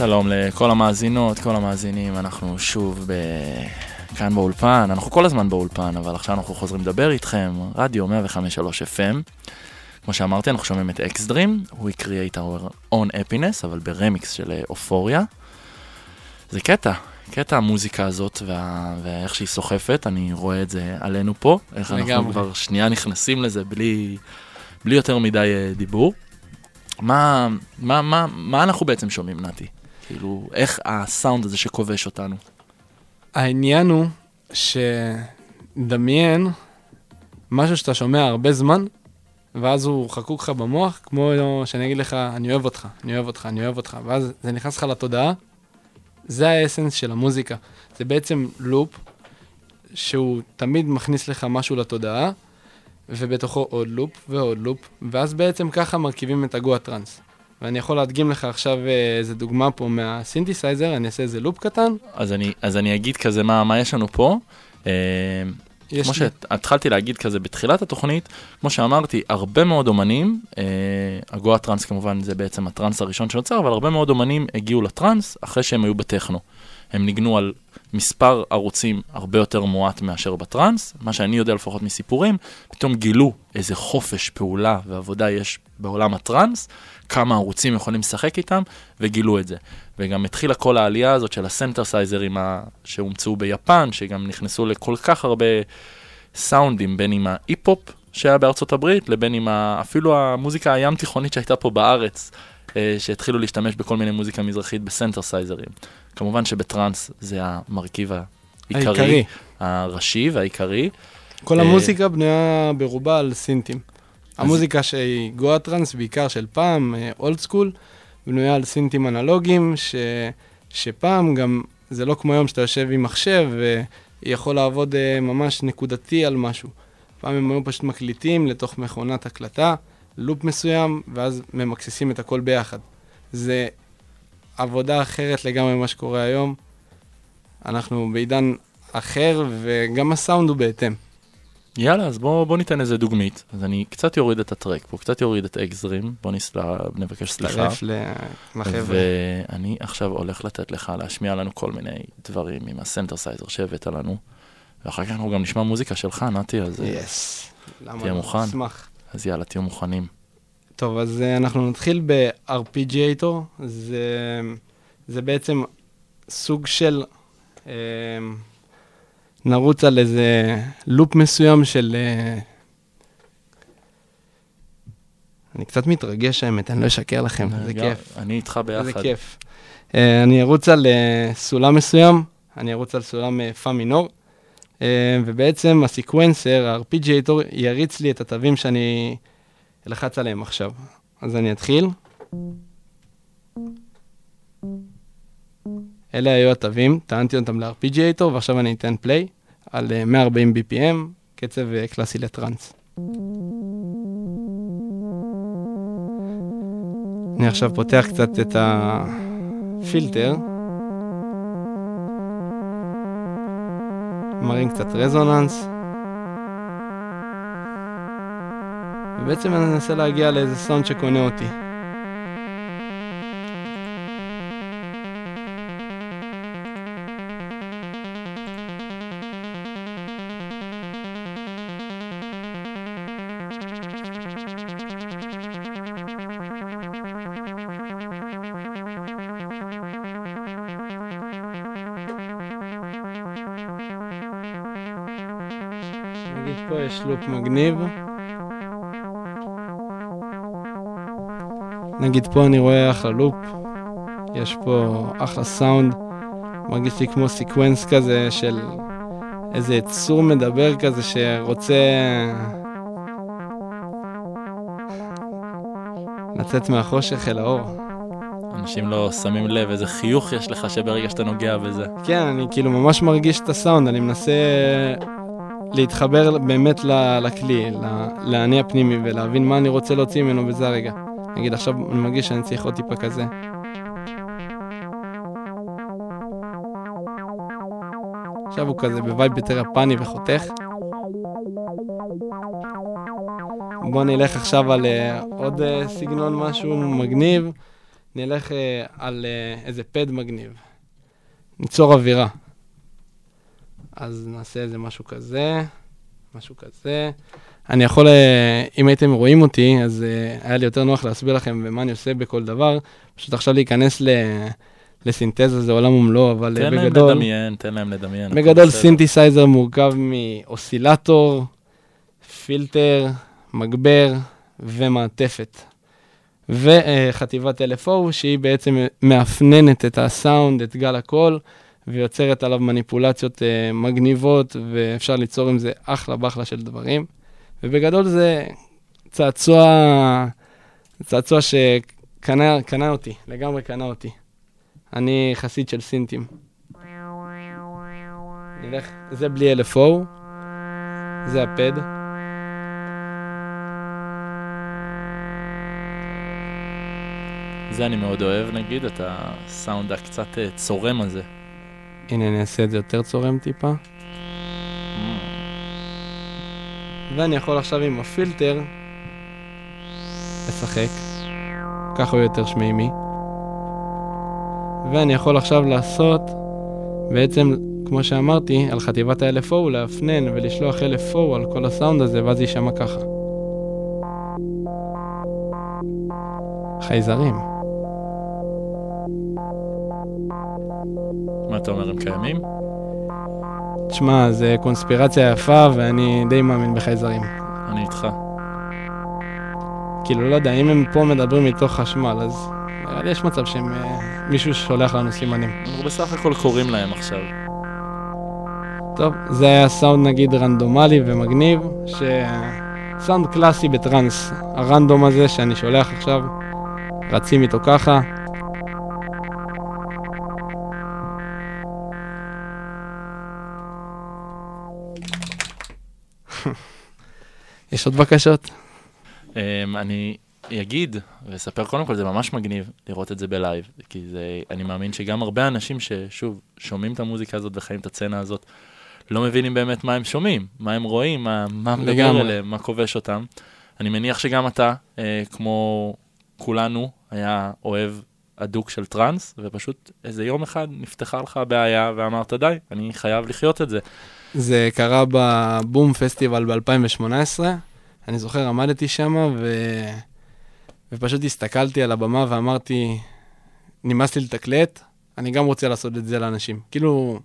שלום לכל המאזינות, כל המאזינים, אנחנו שוב ב... כאן באולפן, אנחנו כל הזמן באולפן, אבל עכשיו אנחנו חוזרים לדבר איתכם, רדיו 105.3 FM. כמו שאמרתי, אנחנו שומעים את אקסדרים, We create our own happiness, אבל ברמיקס של אה, אופוריה. זה קטע, קטע המוזיקה הזאת וה... ואיך שהיא סוחפת, אני רואה את זה עלינו פה, איך אנחנו לגמרי. כבר שנייה נכנסים לזה בלי, בלי יותר מדי אה, דיבור. מה, מה, מה, מה אנחנו בעצם שומעים, נתי? כאילו, איך הסאונד הזה שכובש אותנו? העניין הוא שדמיין משהו שאתה שומע הרבה זמן, ואז הוא חקוק לך במוח, כמו שאני אגיד לך, אני אוהב אותך, אני אוהב אותך, אני אוהב אותך, ואז זה נכנס לך לתודעה. זה האסנס של המוזיקה. זה בעצם לופ שהוא תמיד מכניס לך משהו לתודעה, ובתוכו עוד לופ ועוד לופ, ואז בעצם ככה מרכיבים את הגואה טראנס. ואני יכול להדגים לך עכשיו אה, איזה דוגמה פה מהסינתסייזר, אני אעשה איזה לופ קטן. אז אני, אז אני אגיד כזה מה, מה יש לנו פה. אה, יש כמו לי- שהתחלתי להגיד כזה בתחילת התוכנית, כמו שאמרתי, הרבה מאוד אומנים, אה, הגואה טראנס כמובן זה בעצם הטראנס הראשון שנוצר, אבל הרבה מאוד אומנים הגיעו לטראנס אחרי שהם היו בטכנו. הם ניגנו על מספר ערוצים הרבה יותר מועט מאשר בטראנס, מה שאני יודע לפחות מסיפורים, פתאום גילו איזה חופש פעולה ועבודה יש בעולם הטראנס, כמה ערוצים יכולים לשחק איתם, וגילו את זה. וגם התחילה כל העלייה הזאת של הסינתיסייזרים ה- שהומצאו ביפן, שגם נכנסו לכל כך הרבה סאונדים, בין אם ההיפ-הופ שהיה בארצות הברית, לבין עם ה... אפילו המוזיקה הים תיכונית שהייתה פה בארץ, אה, שהתחילו להשתמש בכל מיני מוזיקה מזרחית בסינתיסייזרים. כמובן שבטראנס זה המרכיב העיקרי, העיקרי. הראשי והעיקרי. כל אה, המוזיקה בנויה ברובה על סינטים. המוזיקה שהיא גואה טראנס, בעיקר של פעם, old school, בנויה על סינטים אנלוגיים, ש... שפעם גם, זה לא כמו היום שאתה יושב עם מחשב ויכול לעבוד אה, ממש נקודתי על משהו. פעם הם היו פשוט מקליטים לתוך מכונת הקלטה, לופ מסוים, ואז ממקסים את הכל ביחד. זה עבודה אחרת לגמרי ממה שקורה היום. אנחנו בעידן אחר, וגם הסאונד הוא בהתאם. יאללה, אז בוא, בוא ניתן איזה דוגמית. אז אני קצת יוריד את ה track פה, קצת יוריד את אקזרים, בוא נסלה, נבקש סליחה. להצטרף ל- לחבר'ה. ואני עכשיו הולך לתת לך להשמיע לנו כל מיני דברים עם הסינתיסייזר שהבאת לנו. ואחר כך אנחנו גם נשמע מוזיקה שלך, נתי, אז, yes. למה תהיה לא? מוכן. אשמח. אז יאללה, תהיו מוכנים. טוב, אז אה, אנחנו נתחיל ב-arpeggiator. זה, זה בעצם סוג של... אה, נרוץ על איזה לופ מסוים של... אה, אני קצת מתרגש האמת, אני לא אשקר לכם, זה גם- כיף. אני איתך ביחד. איזה כיף. Uh, אני ארוץ על סולם מסוים, אני ארוץ על סולם פא מינור, ובעצם הסקוונסר, הארפיג'ייטור, יריץ לי את התווים שאני אלחץ עליהם עכשיו. אז אני אתחיל. אלה היו התווים, טענתי אותם לארפיג'ייטור, ועכשיו אני אתן פליי על uh, 140 BPM, קצב uh, קלאסי לטראנס. אני עכשיו פותח קצת את הפילטר. מראים קצת רזוננס. ובעצם אני מנסה להגיע לאיזה סאונד שקונה אותי. מגניב. נגיד פה אני רואה אחלה loop. יש פה אחלה סאונד. מרגיש לי כמו sequence כזה של איזה יצור מדבר כזה שרוצה לצאת מהחושך אל האור. אנשים לא שמים לב איזה חיוך יש לך שברגע שאתה נוגע בזה. כן, אני כאילו ממש מרגיש את הסאונד, אני מנסה להתחבר באמת לכלי, ל- לאני הפנימי ולהבין מה אני רוצה להוציא ממנו בזה הרגע. נגיד עכשיו אני מרגיש שאני צריך עוד טיפה כזה. עכשיו הוא כזה ב vibe יותר יפני וחותך. בוא נלך עכשיו על אה, עוד אה, סגנון משהו מגניב. נלך אה, על אה, איזה pad מגניב. ניצור אווירה. אז נעשה איזה משהו כזה, משהו כזה. אני יכול, אה, אם הייתם רואים אותי, אז אה, היה לי יותר נוח להסביר לכם מה אני עושה בכל דבר. פשוט עכשיו להיכנס ל... לסינתזה זה עולם ומלואו, אבל אה, תן להם בגדול... לדמיין, תן להם לדמיין. בגדול. סינתסייזר מורכב מאוסילטור, פילטר, מגבר ומעטפת. וחטיבת LFO, שהיא בעצם מאפננת את הסאונד, את גל הקול, ויוצרת עליו מניפולציות uh, מגניבות, ואפשר ליצור עם זה אחלה באחלה של דברים. ובגדול זה צעצוע, צעצוע שקנה קנה אותי, לגמרי קנה אותי. אני חסיד של סינטים. נלך, זה בלי LFO, זה הפד. זה אני מאוד אוהב, נגיד, את הסאונד הקצת אה, צורם הזה. הנה אני אעשה את זה יותר צורם טיפה. ואני יכול עכשיו עם הפילטר לשחק. ככה הוא יותר שמימי. ואני יכול עכשיו לעשות, בעצם, כמו שאמרתי, על חטיבת ה-LFO, להפנן ולשלוח LFO על כל הסאונד הזה, ואז יישמע ככה. חייזרים. מה אתה אומר, הם קיימים? תשמע, זה קונספירציה יפה, ואני די מאמין בחייזרים. אני איתך. כאילו, לא יודע, אם הם פה מדברים מתוך חשמל, אז נראה לי יש מצב שהם... אה, מישהו שולח לנו סימנים. אנחנו בסך הכל קוראים להם עכשיו. טוב, זה היה סאונד נגיד רנדומלי ומגניב, ש... סאונד קלאסי בטראנס. ה random הזה שאני שולח עכשיו, רצים איתו ככה. (laughs) יש עוד בקשות? Um, אני אגיד ואספר קודם כל, זה ממש מגניב לראות את זה ב live, כי זה, אני מאמין שגם הרבה אנשים ששוב, שומעים את המוזיקה הזאת וחיים את הסצנה הזאת, לא מבינים באמת מה הם שומעים, מה הם רואים, מה, מה מדבר. אליהם, מה כובש אותם. אני מניח שגם אתה, אה, כמו כולנו, היה אוהב הדוק של טראנס, ופשוט איזה יום אחד נפתחה לך הבעיה ואמרת, די, אני חייב לחיות את זה. זה קרה בבום פסטיבל ב-2018. אני זוכר, עמדתי שם ו... ופשוט הסתכלתי על הבמה ואמרתי, נמאס לי לתקלט, אני גם רוצה לעשות את זה לאנשים. כאילו,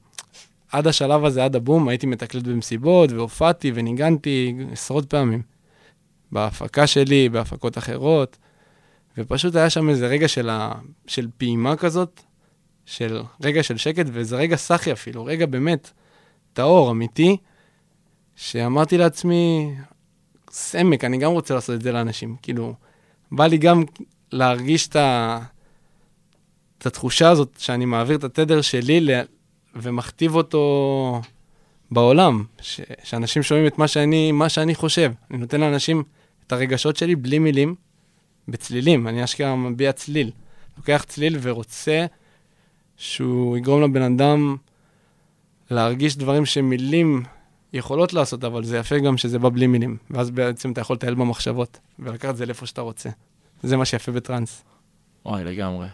עד השלב הזה, עד הבום, הייתי מתקלט במסיבות, והופעתי וניגנתי עשרות פעמים. בהפקה שלי, בהפקות אחרות, ופשוט היה שם איזה רגע של, ה... של פעימה כזאת, של רגע של שקט, וזה רגע סאחי אפילו, רגע באמת טהור, אמיתי, שאמרתי לעצמי, סמק, אני גם רוצה לעשות את זה לאנשים. כאילו, בא לי גם להרגיש את, ה... את התחושה הזאת שאני מעביר את התדר שלי ל... ומכתיב אותו בעולם, ש... שאנשים שומעים את מה שאני, מה שאני חושב. אני נותן לאנשים את הרגשות שלי בלי מילים, בצלילים. אני אשכרה מביע צליל. לוקח צליל ורוצה שהוא יגרום לבן אדם להרגיש דברים שמילים יכולות לעשות, אבל זה יפה גם שזה בא בלי מילים. ואז בעצם אתה יכול לטייל במחשבות, ולקחת את זה לאיפה שאתה רוצה. זה מה שיפה בטראנס. וואי, לגמרי.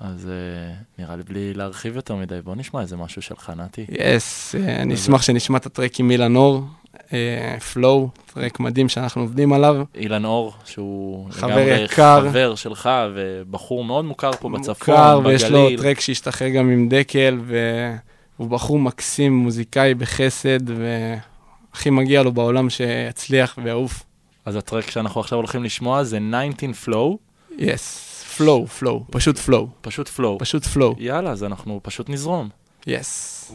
אז uh, נראה לי בלי להרחיב יותר מדי, בוא נשמע איזה משהו שלך, נתי. יס, yes, אני אשמח שנשמע את הטרק עם אילן אור, פלואו, טרק מדהים שאנחנו עובדים עליו. אילן אור, שהוא חבר לגמרי יקר. חבר שלך, ובחור מאוד מוכר פה בצפון, מוכר, בגליל. ויש לו טרק שהשתחרר גם עם דקל, והוא בחור מקסים, מוזיקאי בחסד, והכי מגיע לו בעולם שיצליח ויעוף. אז ה track שאנחנו עכשיו הולכים לשמוע זה 19 Flow, yes, flow, flow, פשוט flow, פשוט Flow. פשוט flow, יאללה, אז אנחנו פשוט נזרום. yes.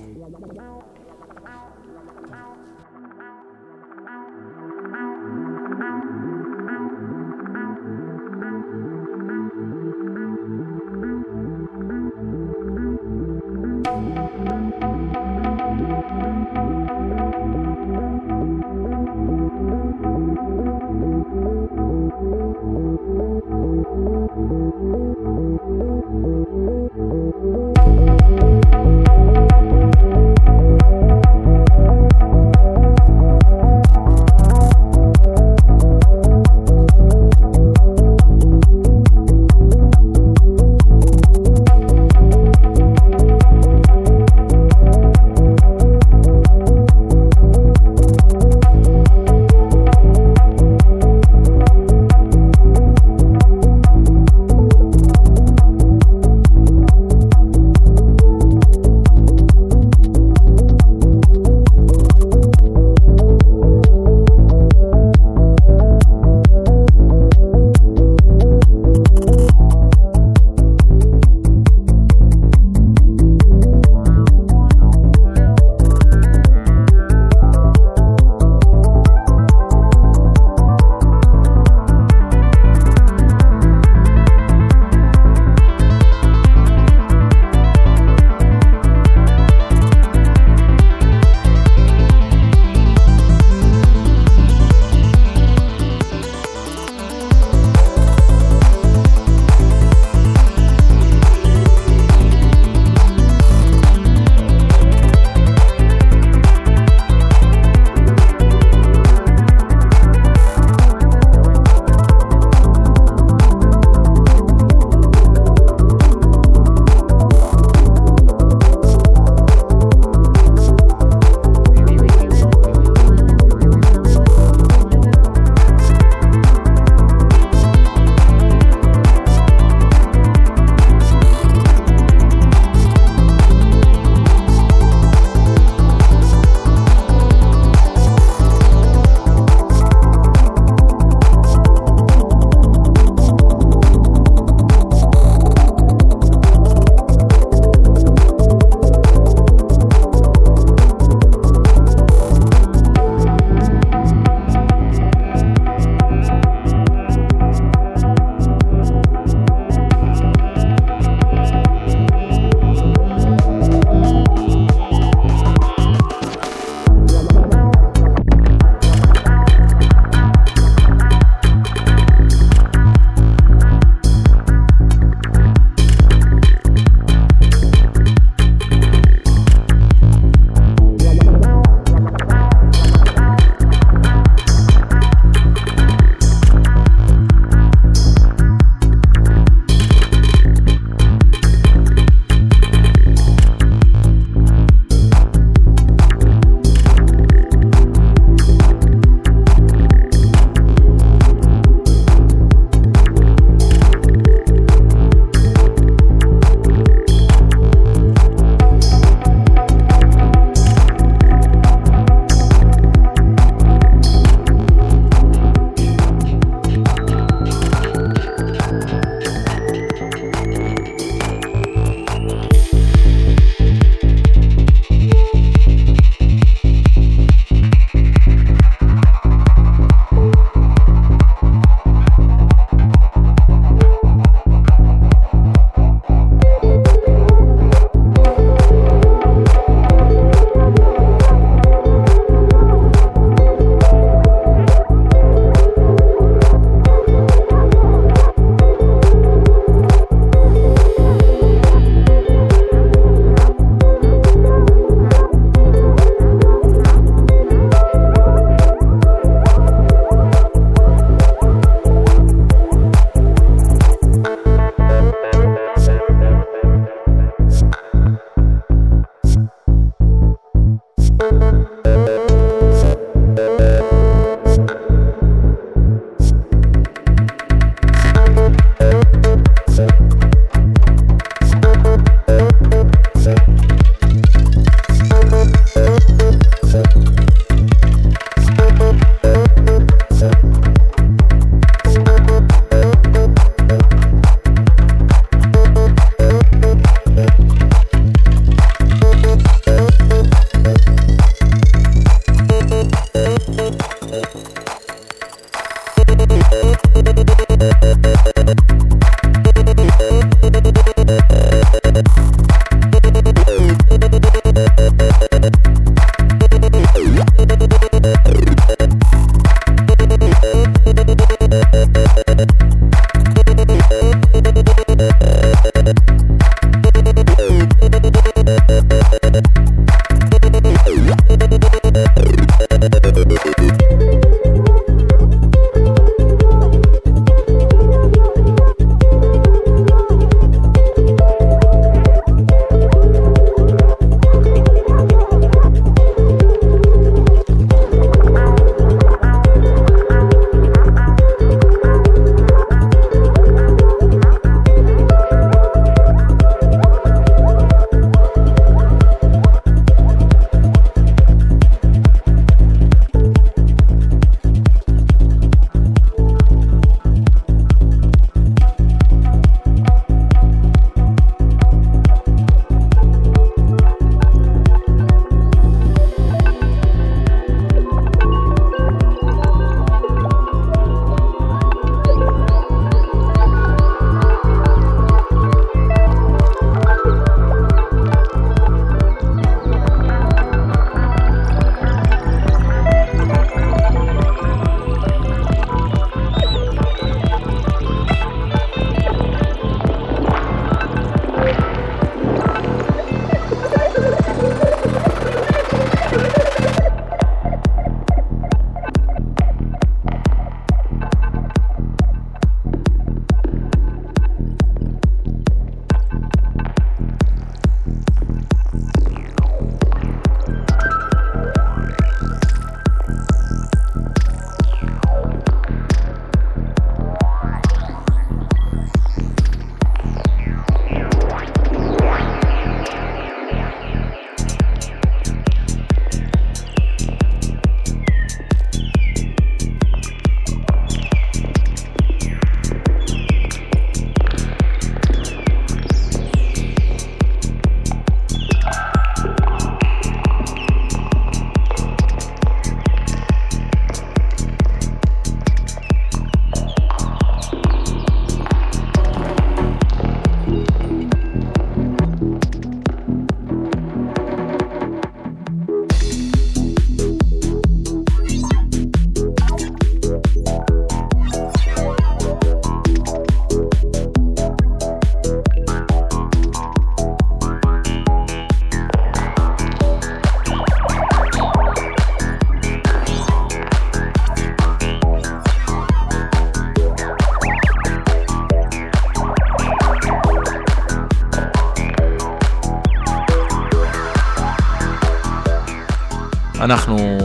אנחנו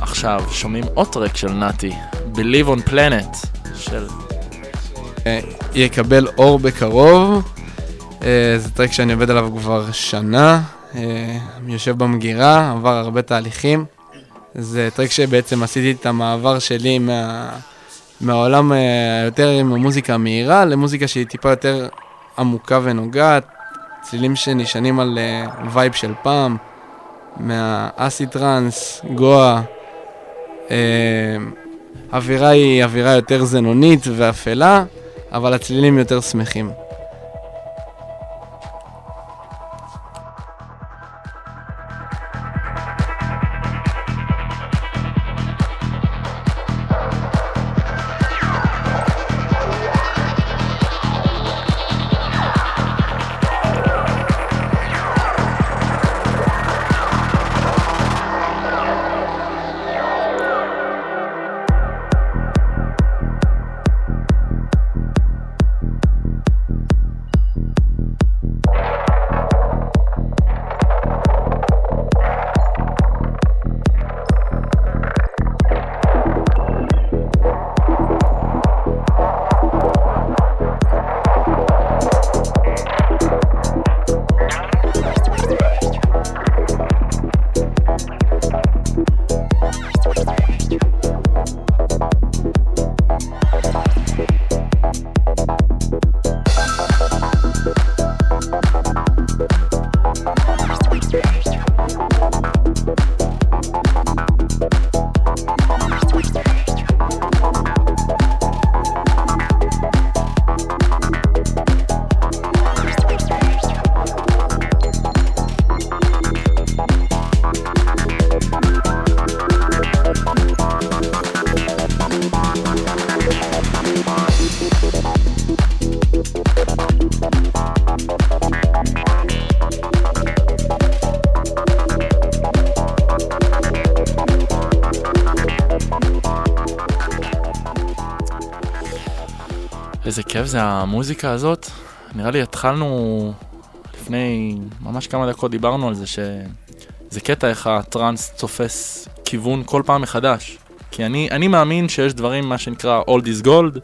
עכשיו שומעים עוד טרק של נאטי, Believe on Planet, של... אה, יקבל אור בקרוב. אה, זה טרק שאני עובד עליו כבר שנה. אה, יושב במגירה, עבר הרבה תהליכים. זה טרק שבעצם עשיתי את המעבר שלי מה... מהעולם היותר עם המוזיקה המהירה למוזיקה שהיא טיפה יותר עמוקה ונוגעת. צלילים שנשענים על vibe של פעם, מה acid טראנס, גואה. האווירה היא אווירה יותר זנונית ואפלה, אבל הצלילים יותר שמחים. זה המוזיקה הזאת. נראה לי התחלנו לפני ממש כמה דקות דיברנו על זה שזה קטע איך הטראנס תופס כיוון כל פעם מחדש. כי אני, אני מאמין שיש דברים, מה שנקרא Old is Gold,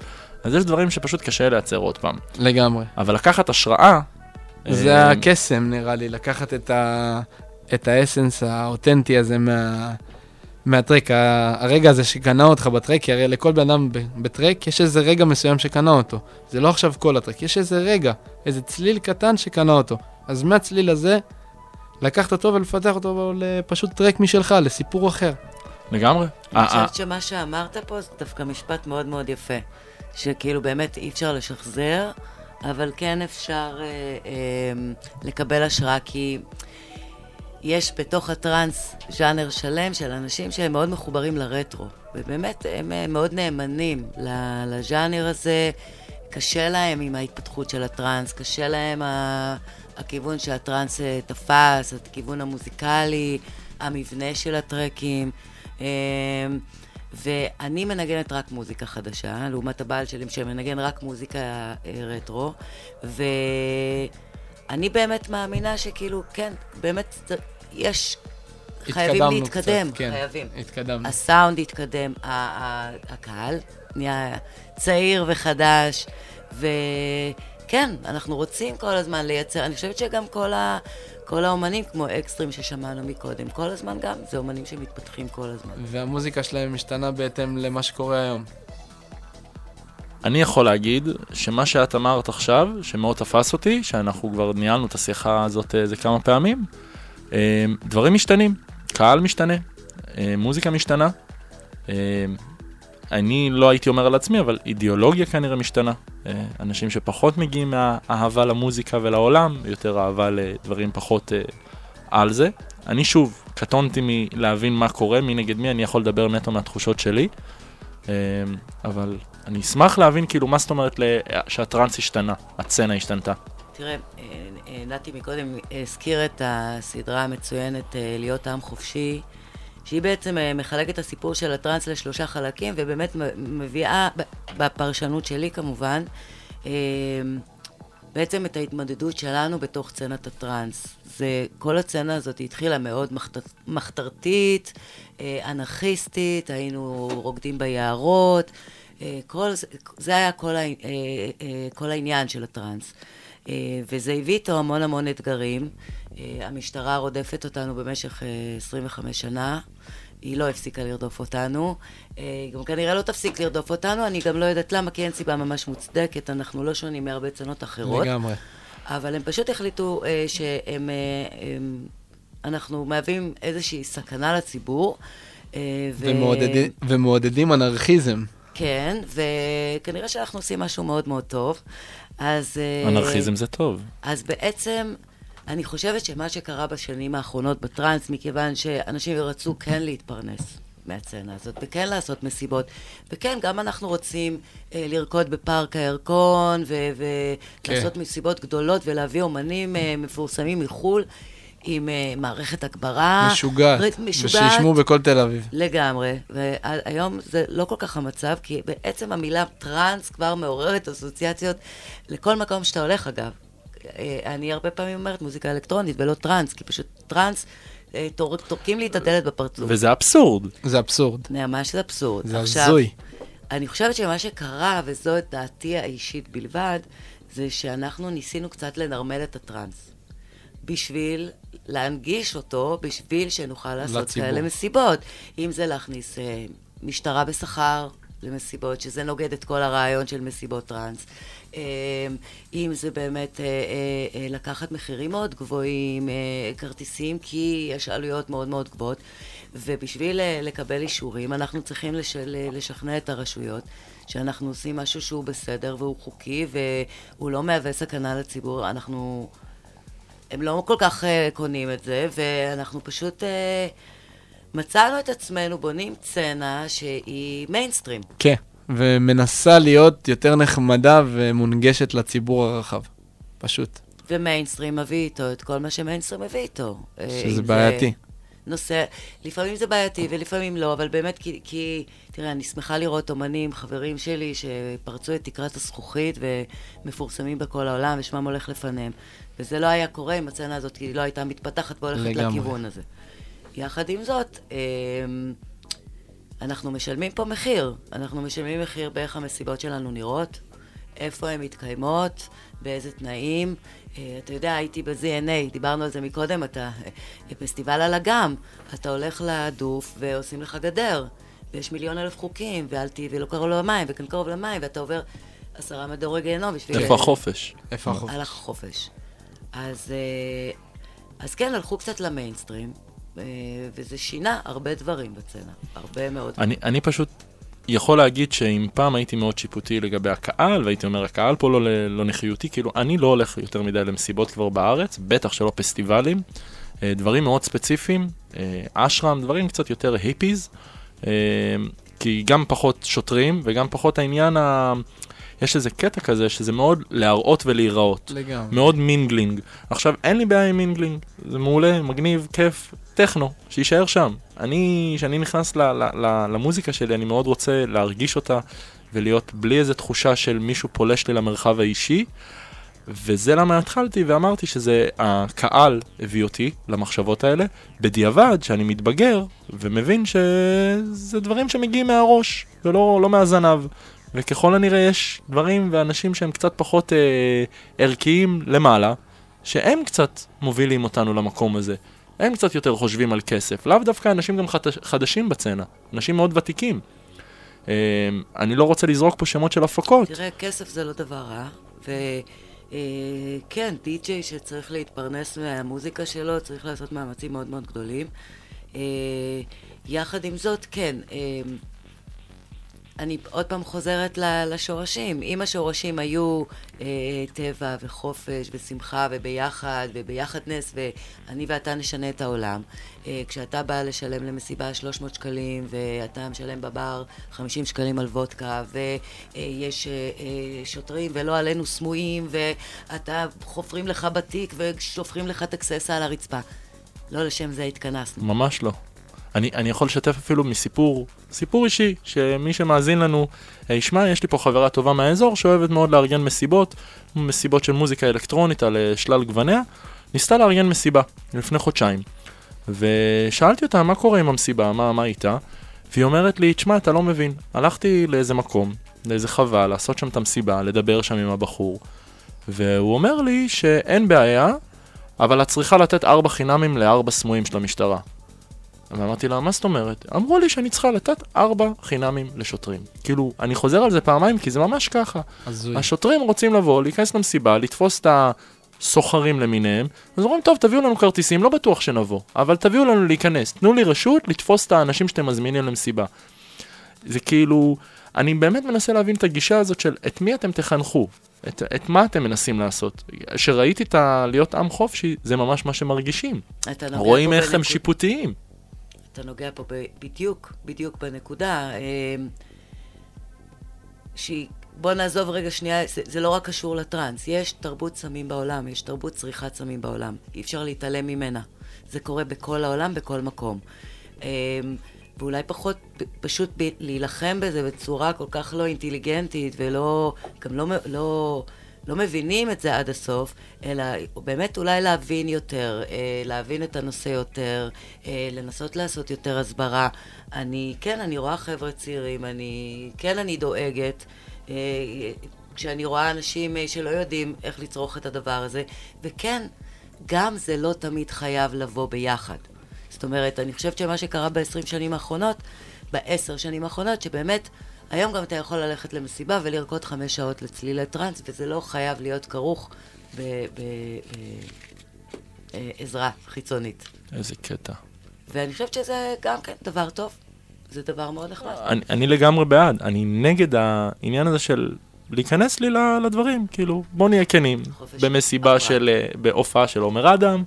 אז יש דברים שפשוט קשה לייצר עוד פעם. לגמרי. אבל לקחת השראה... זה אה, הקסם נראה לי, לקחת את, ה... את האסנס האותנטי הזה מה... מהטרק, הרגע הזה שקנה אותך בטרק, כי הרי לכל בן אדם בטרק יש איזה רגע מסוים שקנה אותו. זה לא עכשיו כל הטרק, יש איזה רגע, איזה צליל קטן שקנה אותו. אז מהצליל הזה, לקחת אותו ולפתח אותו לפשוט טרק משלך, לסיפור אחר. לגמרי. אני אה, אה, חושבת שמה שאמרת פה זה דווקא משפט מאוד מאוד יפה. שכאילו באמת אי אפשר לשחזר, אבל כן אפשר אה, אה, לקבל השראה, כי יש בתוך הטראנס ז'אנר שלם של אנשים שהם מאוד מחוברים לרטרו. ובאמת, הם אה, מאוד נאמנים לז'אנר הזה. קשה להם עם ההתפתחות של הטראנס, קשה להם ה- הכיוון שהטראנס אה, תפס, הכיוון המוזיקלי, המבנה של הטרקים. אה, ואני מנגנת רק מוזיקה חדשה, לעומת הבעל שלי שמנגן רק מוזיקה אה, רטרו, ואני באמת מאמינה שכאילו, כן, באמת, יש, חייבים להתקדם, קצת, כן, חייבים. התקדמנו. הסאונד התקדם, הקהל נהיה צעיר וחדש, וכן, אנחנו רוצים כל הזמן לייצר, אני חושבת שגם כל, ה, כל האומנים, כמו אקסטרים ששמענו מקודם, כל הזמן גם, זה אומנים שמתפתחים כל הזמן. והמוזיקה שלהם משתנה בהתאם למה שקורה היום. אני יכול להגיד שמה שאת אמרת עכשיו, שמאוד תפס אותי, שאנחנו כבר ניהלנו את השיחה הזאת איזה כמה פעמים, אה, דברים משתנים, קהל משתנה, אה, מוזיקה משתנה. אה, אני לא הייתי אומר על עצמי, אבל אידיאולוגיה כנראה משתנה. אה, אנשים שפחות מגיעים מהאהבה למוזיקה ולעולם, יותר אהבה לדברים פחות אה, על זה. אני שוב, קטונתי מלהבין מה קורה, מי נגד מי, אני יכול לדבר נטו מהתחושות שלי. אה, אבל אני אשמח להבין כאילו מה זאת אומרת שהטראנס השתנה, הצצנה השתנתה. תראה, אה, אה, נתי מקודם הזכיר את הסדרה המצוינת אה, להיות עם חופשי, שהיא בעצם מחלקת את הסיפור של הטראנס לשלושה חלקים, ובאמת מביאה, בפרשנות שלי כמובן, בעצם את ההתמודדות שלנו בתוך סצנת הטראנס. זה, כל הסצנה הזאת התחילה מאוד מחת, מחתרתית, אנרכיסטית, היינו רוקדים ביערות, כל, זה היה כל, אה, אה, כל העניין של הטראנס. אה, וזה הביא איתו המון המון אתגרים. אה, המשטרה רודפת אותנו במשך אה, 25 שנה. היא לא הפסיקה לרדוף אותנו. אה, היא גם כנראה לא תפסיק לרדוף אותנו, אני גם לא יודעת למה, כי אין סיבה ממש מוצדקת, אנחנו לא שונים מהרבה צנות אחרות. לגמרי. אבל הם פשוט החליטו אה, שהם... אה, הם, אנחנו מהווים איזושהי סכנה לציבור. אה, ו- ומעודדים- ומעודדים אנרכיזם. כן, וכנראה שאנחנו עושים משהו מאוד מאוד טוב. אז... אה, אנרכיזם זה טוב. אז בעצם, אני חושבת שמה שקרה בשנים האחרונות בטראנס, מכיוון שאנשים רצו כן להתפרנס מהסצנה הזאת, וכן לעשות מסיבות, וכן, גם אנחנו רוצים אה, לרקוד בפארק הירקון, ולעשות כן. מסיבות גדולות, ולהביא אומנים אה, מפורסמים מחו"ל, עם אה, מערכת הגברה. משוגעת. ר- משוגעת. ושישמעו בכל תל אביב. לגמרי, והיום זה לא כל כך המצב, כי בעצם המילה טראנס כבר מעוררת אסוציאציות לכל מקום שאתה הולך, אגב. אה, אני הרבה פעמים אומרת מוזיקה אלקטרונית ולא טראנס, כי פשוט טראנס, אה, טור- טורקים לי את הדלת בפרצוף. וזה אבסורד. זה אבסורד. ממש זה אבסורד. זה הזוי. אני חושבת שמה שקרה, וזו את דעתי האישית בלבד, זה שאנחנו ניסינו קצת לנרמל את הטראנס. בשביל להנגיש אותו, בשביל שנוכל לעשות לציבור. כאלה מסיבות. אם זה להכניס אה, משטרה בשכר למסיבות, שזה נוגד את כל הרעיון של מסיבות טראנס. אה, אם זה באמת אה, אה, אה, לקחת מחירים מאוד גבוהים, אה, כרטיסים, כי יש עלויות מאוד מאוד גבוהות. ובשביל אה, לקבל אישורים, אנחנו צריכים לש, ל- לשכנע את הרשויות שאנחנו עושים משהו שהוא בסדר והוא חוקי והוא לא מהווה סכנה לציבור. אנחנו... הם לא כל כך uh, קונים את זה, ואנחנו פשוט uh, מצאנו את עצמנו בונים סצנה שהיא מיינסטרים. כן, ומנסה להיות יותר נחמדה ומונגשת לציבור הרחב. פשוט. ומיינסטרים מביא איתו את כל מה שמיינסטרים מביא איתו. אה, שזה בעייתי. נושא, לפעמים זה בעייתי ולפעמים לא, אבל באמת כי, כי, תראה, אני שמחה לראות אומנים, חברים שלי, שפרצו את תקרת הזכוכית ומפורסמים בכל העולם ושמם הולך לפניהם. וזה לא היה קורה אם הסצנה הזאת לא הייתה מתפתחת והולכת לגמרי. לכיוון הזה. יחד עם זאת, אמ, אנחנו משלמים פה מחיר. אנחנו משלמים מחיר באיך המסיבות שלנו נראות, איפה הן מתקיימות, באיזה תנאים. אה, אתה יודע, הייתי ב-ZNA, דיברנו על זה מקודם, אתה... אה, פסטיבל על אגם, אתה הולך לדוף ועושים לך גדר, ויש מיליון אלף חוקים, ואל תהיי ולא קרוב למים, וכאן קרוב למים, ואתה עובר עשרה מדורי גיהנום בשביל... איפה החופש? איפה החוף? הלך החופש. אז, אה, אז כן, הלכו קצת למיינסטרים, אה, וזה שינה הרבה דברים בצנע, הרבה מאוד. אני, אני פשוט יכול להגיד שאם פעם הייתי מאוד שיפוטי לגבי הקהל, והייתי אומר, הקהל פה לא, לא נחיותי, כאילו, אני לא הולך יותר מדי למסיבות כבר בארץ, בטח שלא פסטיבלים, אה, דברים מאוד ספציפיים, אשרם, דברים קצת יותר hippies, כי גם פחות שוטרים וגם פחות העניין ה... יש איזה קטע כזה שזה מאוד להראות ולהיראות. לגמרי. מאוד mingling. עכשיו, אין לי בעיה עם mingling, זה מעולה, מגניב, כיף, טכנו, שיישאר שם. אני, כשאני נכנס ל, ל, ל, למוזיקה שלי, אני מאוד רוצה להרגיש אותה ולהיות בלי איזה תחושה של מישהו פולש לי למרחב האישי. וזה למה התחלתי ואמרתי שזה הקהל הביא אותי למחשבות האלה, בדיעבד שאני מתבגר ומבין שזה דברים שמגיעים מהראש ולא לא מהזנב. וככל הנראה יש דברים ואנשים שהם קצת פחות אה, ערכיים למעלה, שהם קצת מובילים אותנו למקום הזה. הם קצת יותר חושבים על כסף, לאו דווקא אנשים גם חדש, חדשים בצנע, אנשים מאוד ותיקים. אה, אני לא רוצה לזרוק פה שמות של הפקות. תראה, כסף זה לא דבר רע, וכן, די-ג'יי שצריך להתפרנס מהמוזיקה שלו, צריך לעשות מאמצים מאוד מאוד גדולים. אה, יחד עם זאת, כן, אה, אני עוד פעם חוזרת לשורשים. אם השורשים היו אה, טבע וחופש ושמחה וביחד וביחדנס ואני ואתה נשנה את העולם, אה, כשאתה בא לשלם למסיבה 300 שקלים ואתה משלם בבר 50 שקלים על וודקה ויש אה, אה, שוטרים ולא עלינו סמויים ואתה חופרים לך בתיק ושופכים לך את הקססה על הרצפה. לא לשם זה התכנסנו. ממש לא. אני, אני יכול לשתף אפילו מסיפור, סיפור אישי, שמי שמאזין לנו אה, ישמע, יש לי פה חברה טובה מהאזור שאוהבת מאוד לארגן מסיבות, מסיבות של מוזיקה אלקטרונית על אה, שלל גווניה, ניסתה לארגן מסיבה לפני חודשיים. ושאלתי אותה מה קורה עם המסיבה, מה, מה איתה, והיא אומרת לי, תשמע, אתה לא מבין, הלכתי לאיזה מקום, לאיזה חווה, לעשות שם את המסיבה, לדבר שם עם הבחור, והוא אומר לי שאין בעיה, אבל את צריכה לתת ארבע חינמים לארבע סמויים של המשטרה. ואמרתי לה, מה זאת אומרת? אמרו לי שאני צריכה לתת ארבע חינמים לשוטרים. כאילו, אני חוזר על זה פעמיים כי זה ממש ככה. הזוי. השוטרים רוצים לבוא, להיכנס למסיבה, לתפוס את הסוחרים למיניהם, אז אומרים, טוב, תביאו לנו כרטיסים, לא בטוח שנבוא, אבל תביאו לנו להיכנס, תנו לי רשות לתפוס את האנשים שאתם מזמינים למסיבה. זה כאילו, אני באמת מנסה להבין את הגישה הזאת של את מי אתם תחנכו, את, את מה אתם מנסים לעשות. כשראיתי את ה... להיות עם חופשי, זה ממש מה שמרגישים. אתה נוגע רואים איך הם שיפוטיים. אתה נוגע פה בדיוק, בדיוק בנקודה. אה, שהיא, בוא נעזוב רגע שנייה, זה, זה לא רק קשור לטראנס, יש תרבות סמים בעולם, יש תרבות צריכת סמים בעולם, אי אפשר להתעלם ממנה. זה קורה בכל העולם, בכל מקום. אה, ואולי פחות, פשוט להילחם בזה בצורה כל כך לא אינטליגנטית ולא, גם לא, מ- לא, לא מבינים את זה עד הסוף, אלא באמת אולי להבין יותר, אה, להבין את הנושא יותר, אה, לנסות לעשות יותר הסברה. אני, כן, אני רואה חבר'ה צעירים, אני, כן, אני דואגת. אה, כשאני רואה אנשים שלא יודעים איך לצרוך את הדבר הזה, וכן, גם זה לא תמיד חייב לבוא ביחד. זאת אומרת, אני חושבת שמה שקרה ב-20 שנים האחרונות, בעשר שנים האחרונות, שבאמת, היום גם אתה יכול ללכת למסיבה ולרקוד חמש שעות לצלילי טראנס, וזה לא חייב להיות כרוך בעזרה חיצונית. איזה קטע. ואני חושבת שזה גם כן דבר טוב. זה דבר מאוד נחמד. אני, אני לגמרי בעד, אני נגד העניין הזה של להיכנס לי לדברים, כאילו, בוא נהיה כנים, במסיבה הפרט. של, אה, בהופעה של עומר אדם,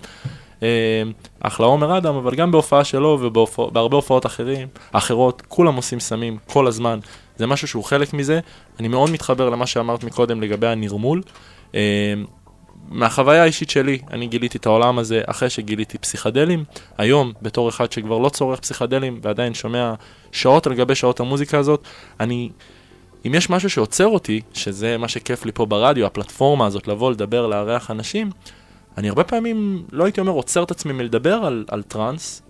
אה, אחלה עומר אדם, אבל גם בהופעה שלו ובהרבה הופעות אחרים, אחרות, כולם עושים סמים כל הזמן, זה משהו שהוא חלק מזה, אני מאוד מתחבר למה שאמרת מקודם לגבי הנרמול. אה, מהחוויה האישית שלי, אני גיליתי את העולם הזה אחרי שגיליתי פסיכדלים. היום, בתור אחד שכבר לא צורך פסיכדלים ועדיין שומע שעות על גבי שעות המוזיקה הזאת, אני... אם יש משהו שעוצר אותי, שזה מה שכיף לי פה ברדיו, הפלטפורמה הזאת, לבוא לדבר, לארח אנשים, אני הרבה פעמים, לא הייתי אומר עוצר את עצמי מלדבר על, על טראנס,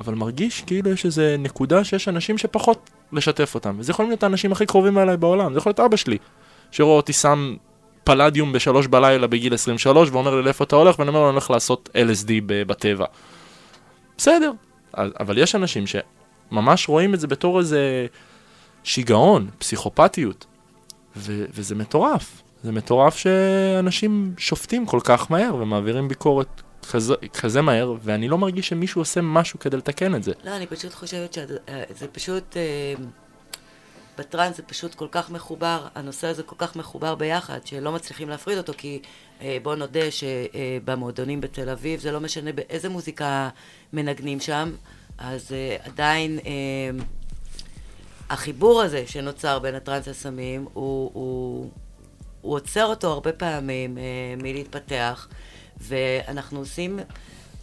אבל מרגיש כאילו יש איזה נקודה שיש אנשים שפחות לשתף אותם. וזה יכולים להיות האנשים הכי קרובים אליי בעולם, זה יכול להיות אבא שלי, שרואה אותי שם פלדיום בשלוש בלילה בגיל 23, ואומר לי לאיפה אתה הולך, ואני אומר לו, אני הולך לעשות LSD בטבע. בסדר, אבל יש אנשים שממש רואים את זה בתור איזה שיגעון, פסיכופתיות, ו- וזה מטורף. זה מטורף שאנשים שופטים כל כך מהר ומעבירים ביקורת כזה, כזה מהר, ואני לא מרגיש שמישהו עושה משהו כדי לתקן את זה. לא, אני פשוט חושבת שזה פשוט... אה, בטראנס זה פשוט כל כך מחובר, הנושא הזה כל כך מחובר ביחד, שלא מצליחים להפריד אותו, כי אה, בוא נודה שבמועדונים בתל אביב, זה לא משנה באיזה מוזיקה מנגנים שם, אז אה, עדיין אה, החיבור הזה שנוצר בין הטראנס לסמים, הוא, הוא, הוא עוצר אותו הרבה פעמים אה, מלהתפתח, ואנחנו עושים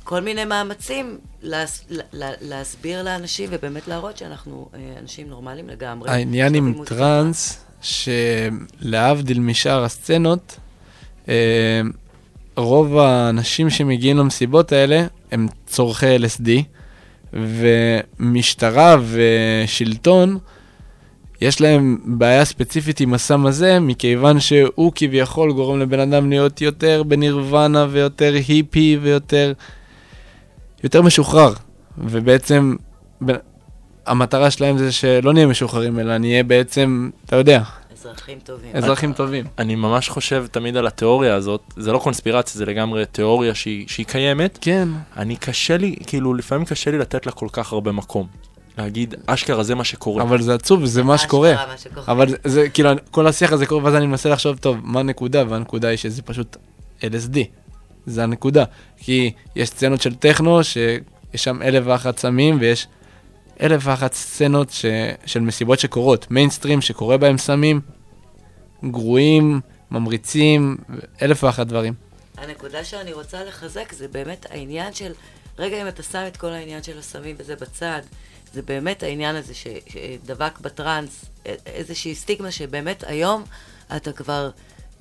כל מיני מאמצים להס, לה, לה, להסביר לאנשים ובאמת להראות שאנחנו אה, אנשים נורמליים לגמרי. העניין עם. טראנס, שלהבדיל משאר הסצנות, אה, רוב האנשים שמגיעים למסיבות האלה הם צורכי LSD, ומשטרה ושלטון, יש להם בעיה ספציפית עם הסם הזה, מכיוון שהוא כביכול גורם לבן אדם להיות יותר בנירוונה ויותר היפי ויותר יותר משוחרר. ובעצם בן- המטרה שלהם זה שלא נהיה משוחררים, אלא נהיה בעצם, אתה יודע, אזרחים טובים. אזרחים טובים. אני ממש חושב תמיד על התיאוריה הזאת, זה לא קונספירציה, זה לגמרי תיאוריה שהיא, שהיא קיימת. כן. אני קשה לי, כאילו, לפעמים קשה לי לתת לה כל כך הרבה מקום. להגיד, אשכרה זה מה שקורה. אבל זה עצוב, זה מה אשכרה שקורה. מה שקורה. אבל זה- זה כאילו, כל השיח הזה קורה, ואז אני מנסה לחשוב, טוב, מה הנקודה? והנקודה היא שזה פשוט LSD. זה הנקודה. כי יש סצנות של טכנו, שיש שם אלף ואחת סמים, ויש אלף ואחת סצנות ש... של מסיבות שקורות. מיינסטרים שקורה בהם סמים, גרועים, ממריצים, אלף ואחת דברים. הנקודה שאני רוצה לחזק זה באמת העניין של רגע, אם אתה שם את כל העניין של הסמים וזה בצד, זה באמת העניין הזה ש- שדבק בטראנס, איזושהי סטיגמה שבאמת היום אתה כבר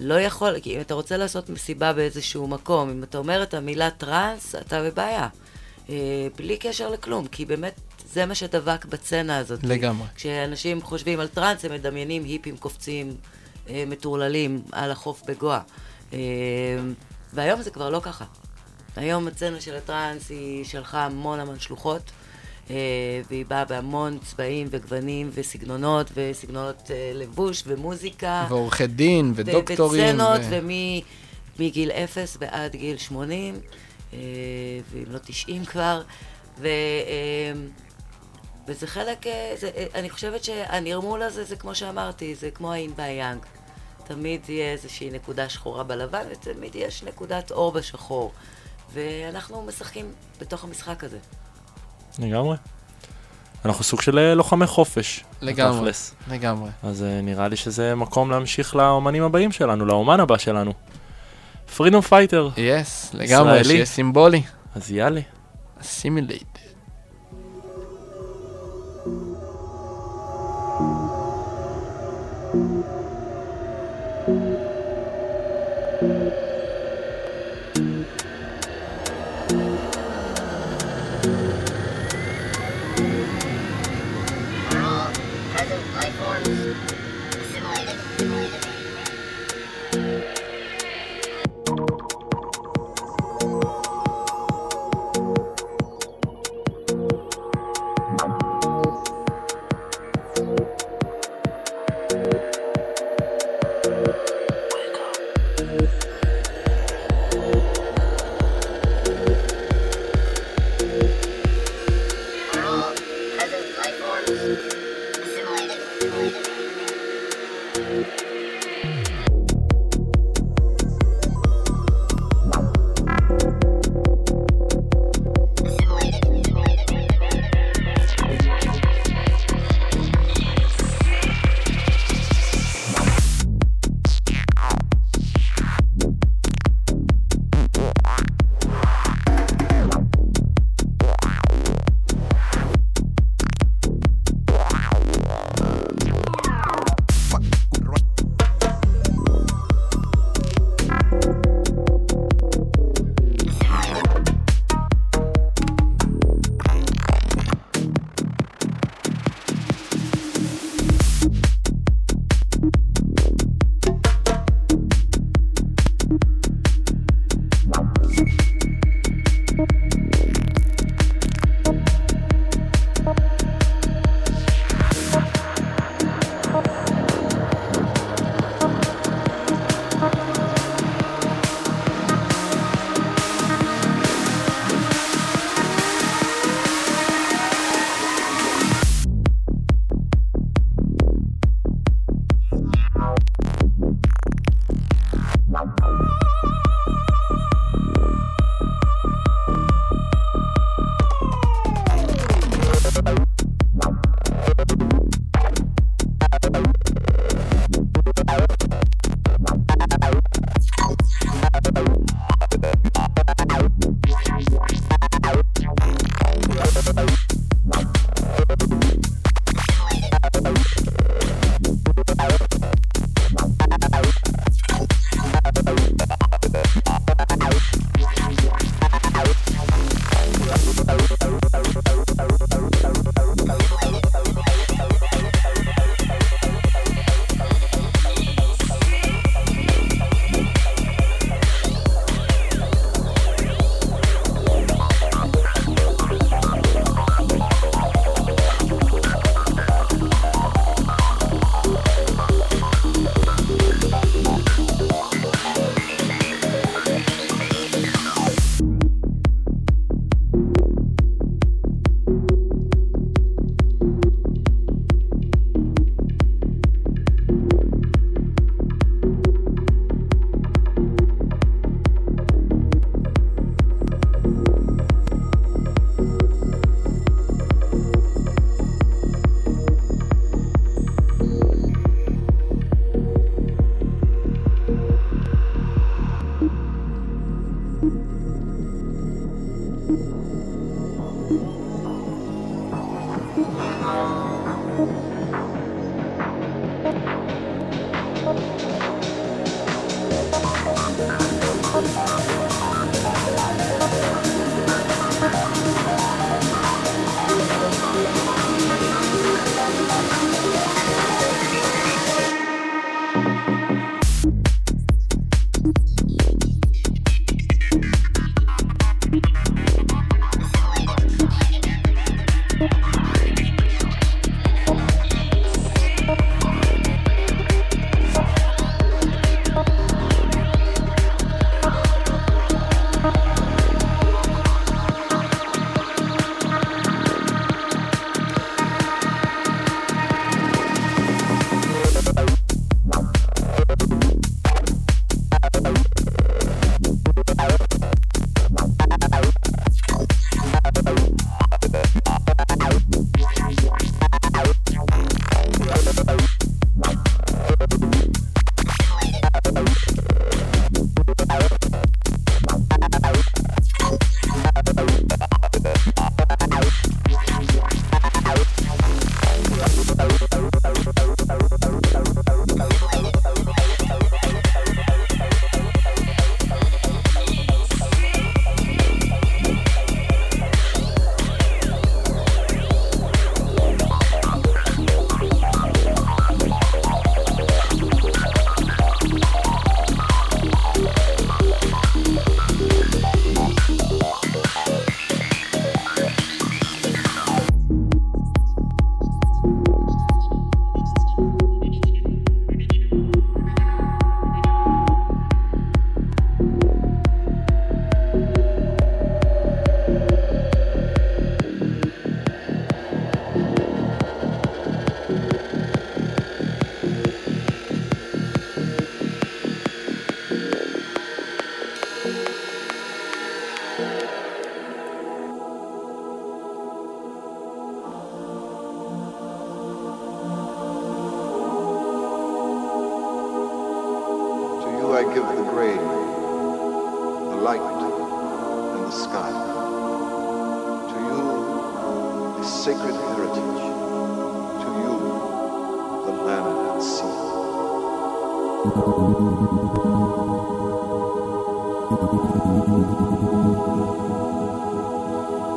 לא יכול, כי אם אתה רוצה לעשות מסיבה באיזשהו מקום, אם אתה אומר את המילה טראנס, אתה בבעיה. אה, בלי קשר לכלום, כי באמת זה מה שדבק בצנה הזאת. לגמרי. כשאנשים חושבים על טראנס, הם מדמיינים היפים קופצים, אה, מטורללים על החוף בגואה. אה, והיום זה כבר לא ככה. היום הצצנה של הטראנס היא שלחה המון המון שלוחות, והיא באה בהמון צבעים וגוונים וסגנונות, וסגנונות אה, לבוש ומוזיקה. ועורכי דין, ודוקטורים. וצנות, ו- ומגיל אפס ועד גיל 80, אה, ואם לא 90 כבר, ו, אה, וזה חלק, אה, זה, אה, אני חושבת שהנרמול הזה זה כמו שאמרתי, זה כמו האין והיאנג. תמיד תהיה איזושהי נקודה שחורה בלבן, ותמיד יש נקודת אור בשחור. ואנחנו משחקים בתוך המשחק הזה. לגמרי. אנחנו סוג של אה, לוחמי חופש. לגמרי, בתכלס. לגמרי. אז אה, נראה לי שזה מקום להמשיך לאומנים הבאים שלנו, לאומן הבא שלנו. freedom fighter. yes, לגמרי. שיהיה סימבולי. אז יאללה. סימילייט.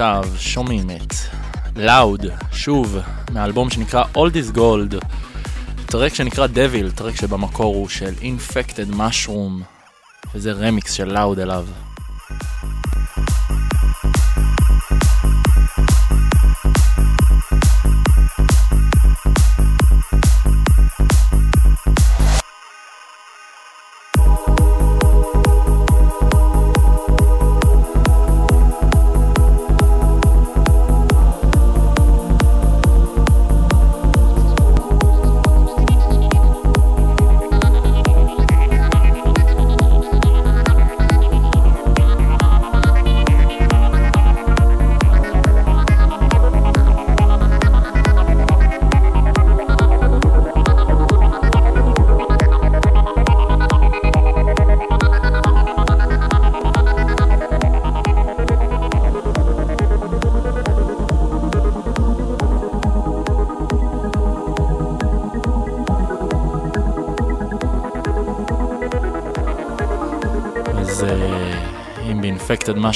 עכשיו שומעים את לאוד, שוב, מאלבום שנקרא Old is Gold, טרק שנקרא Devil, טרק שבמקור הוא של Infected Mushroom, וזה רמיקס של לאוד אליו.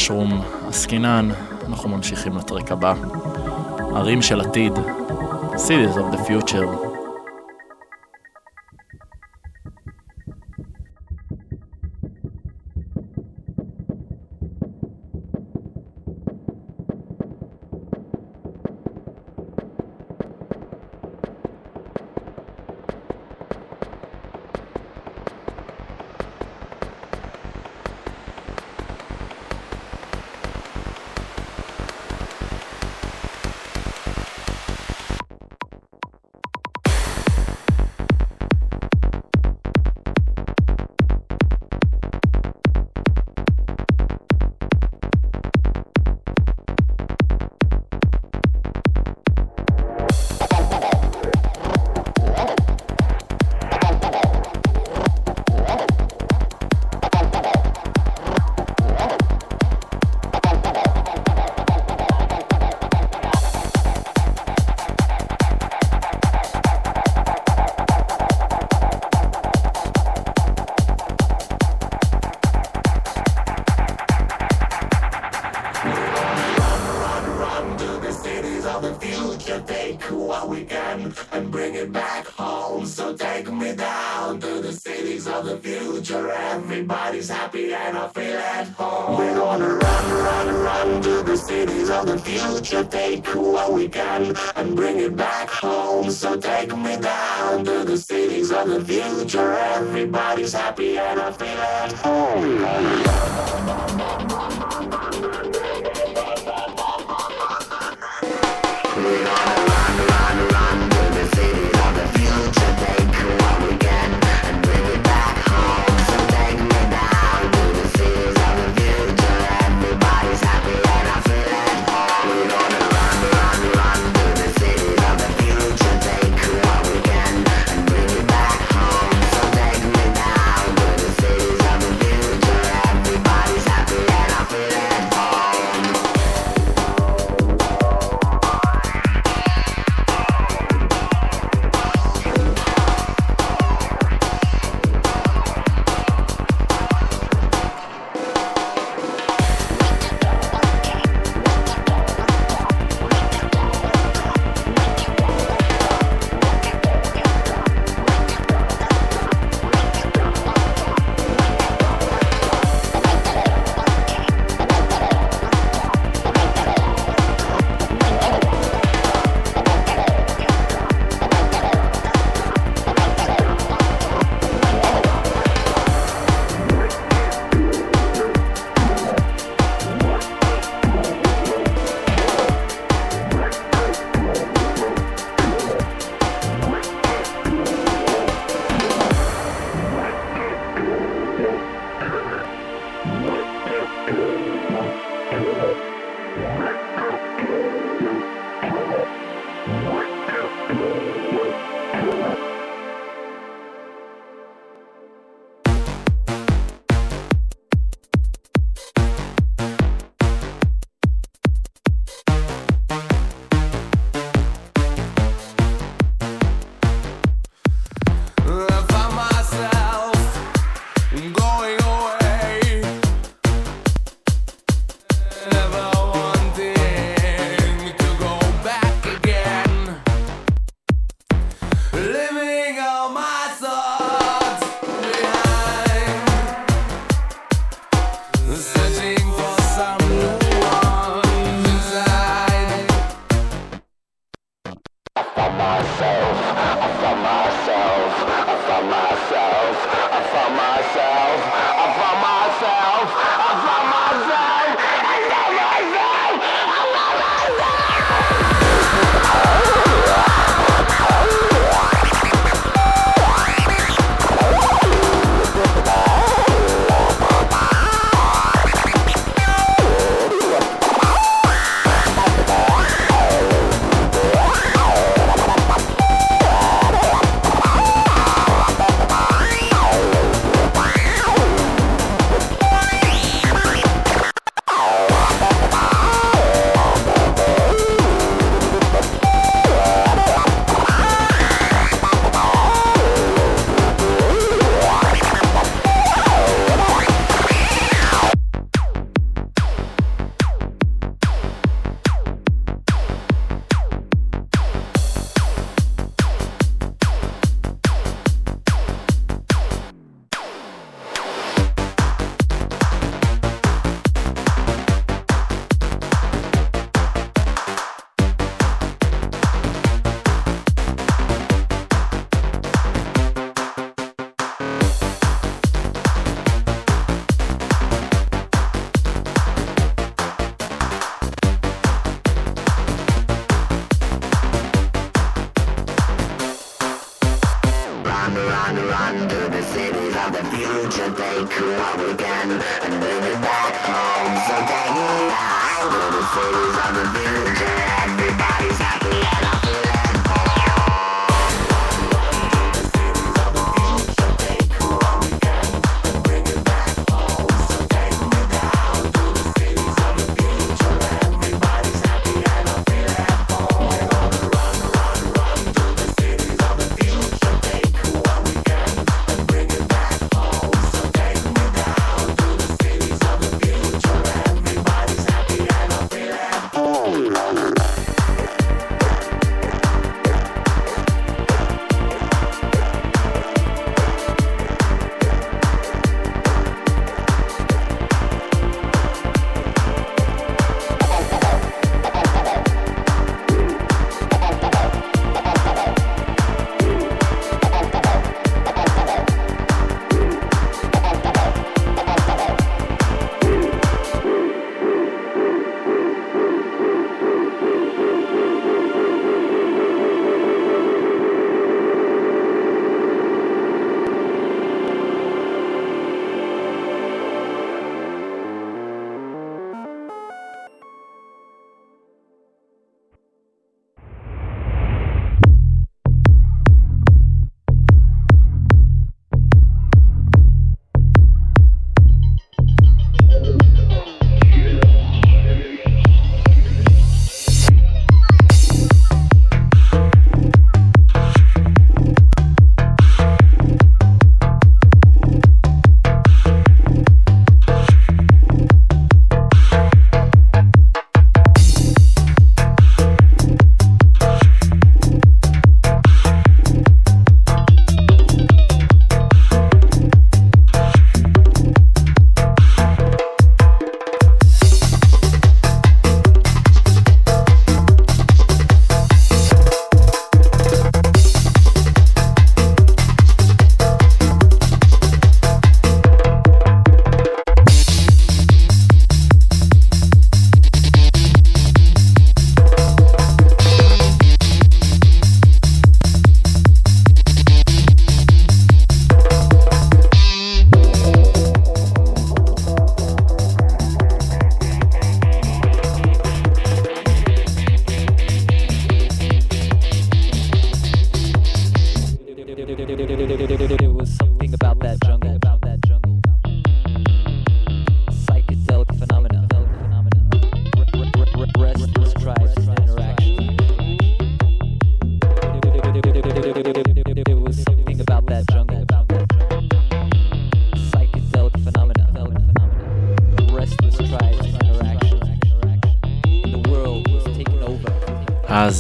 Mushroom עסקינן, אנחנו ממשיכים לטרק הבא. ערים של עתיד, Cities of the Future. and bring it back home. So take me down to the cities of the future. Everybody's happy and I feel at home. We're gonna run, run, run to the cities of the future. Take what we can and bring it back home. So take me down to the cities of the future. Everybody's happy and I feel at home.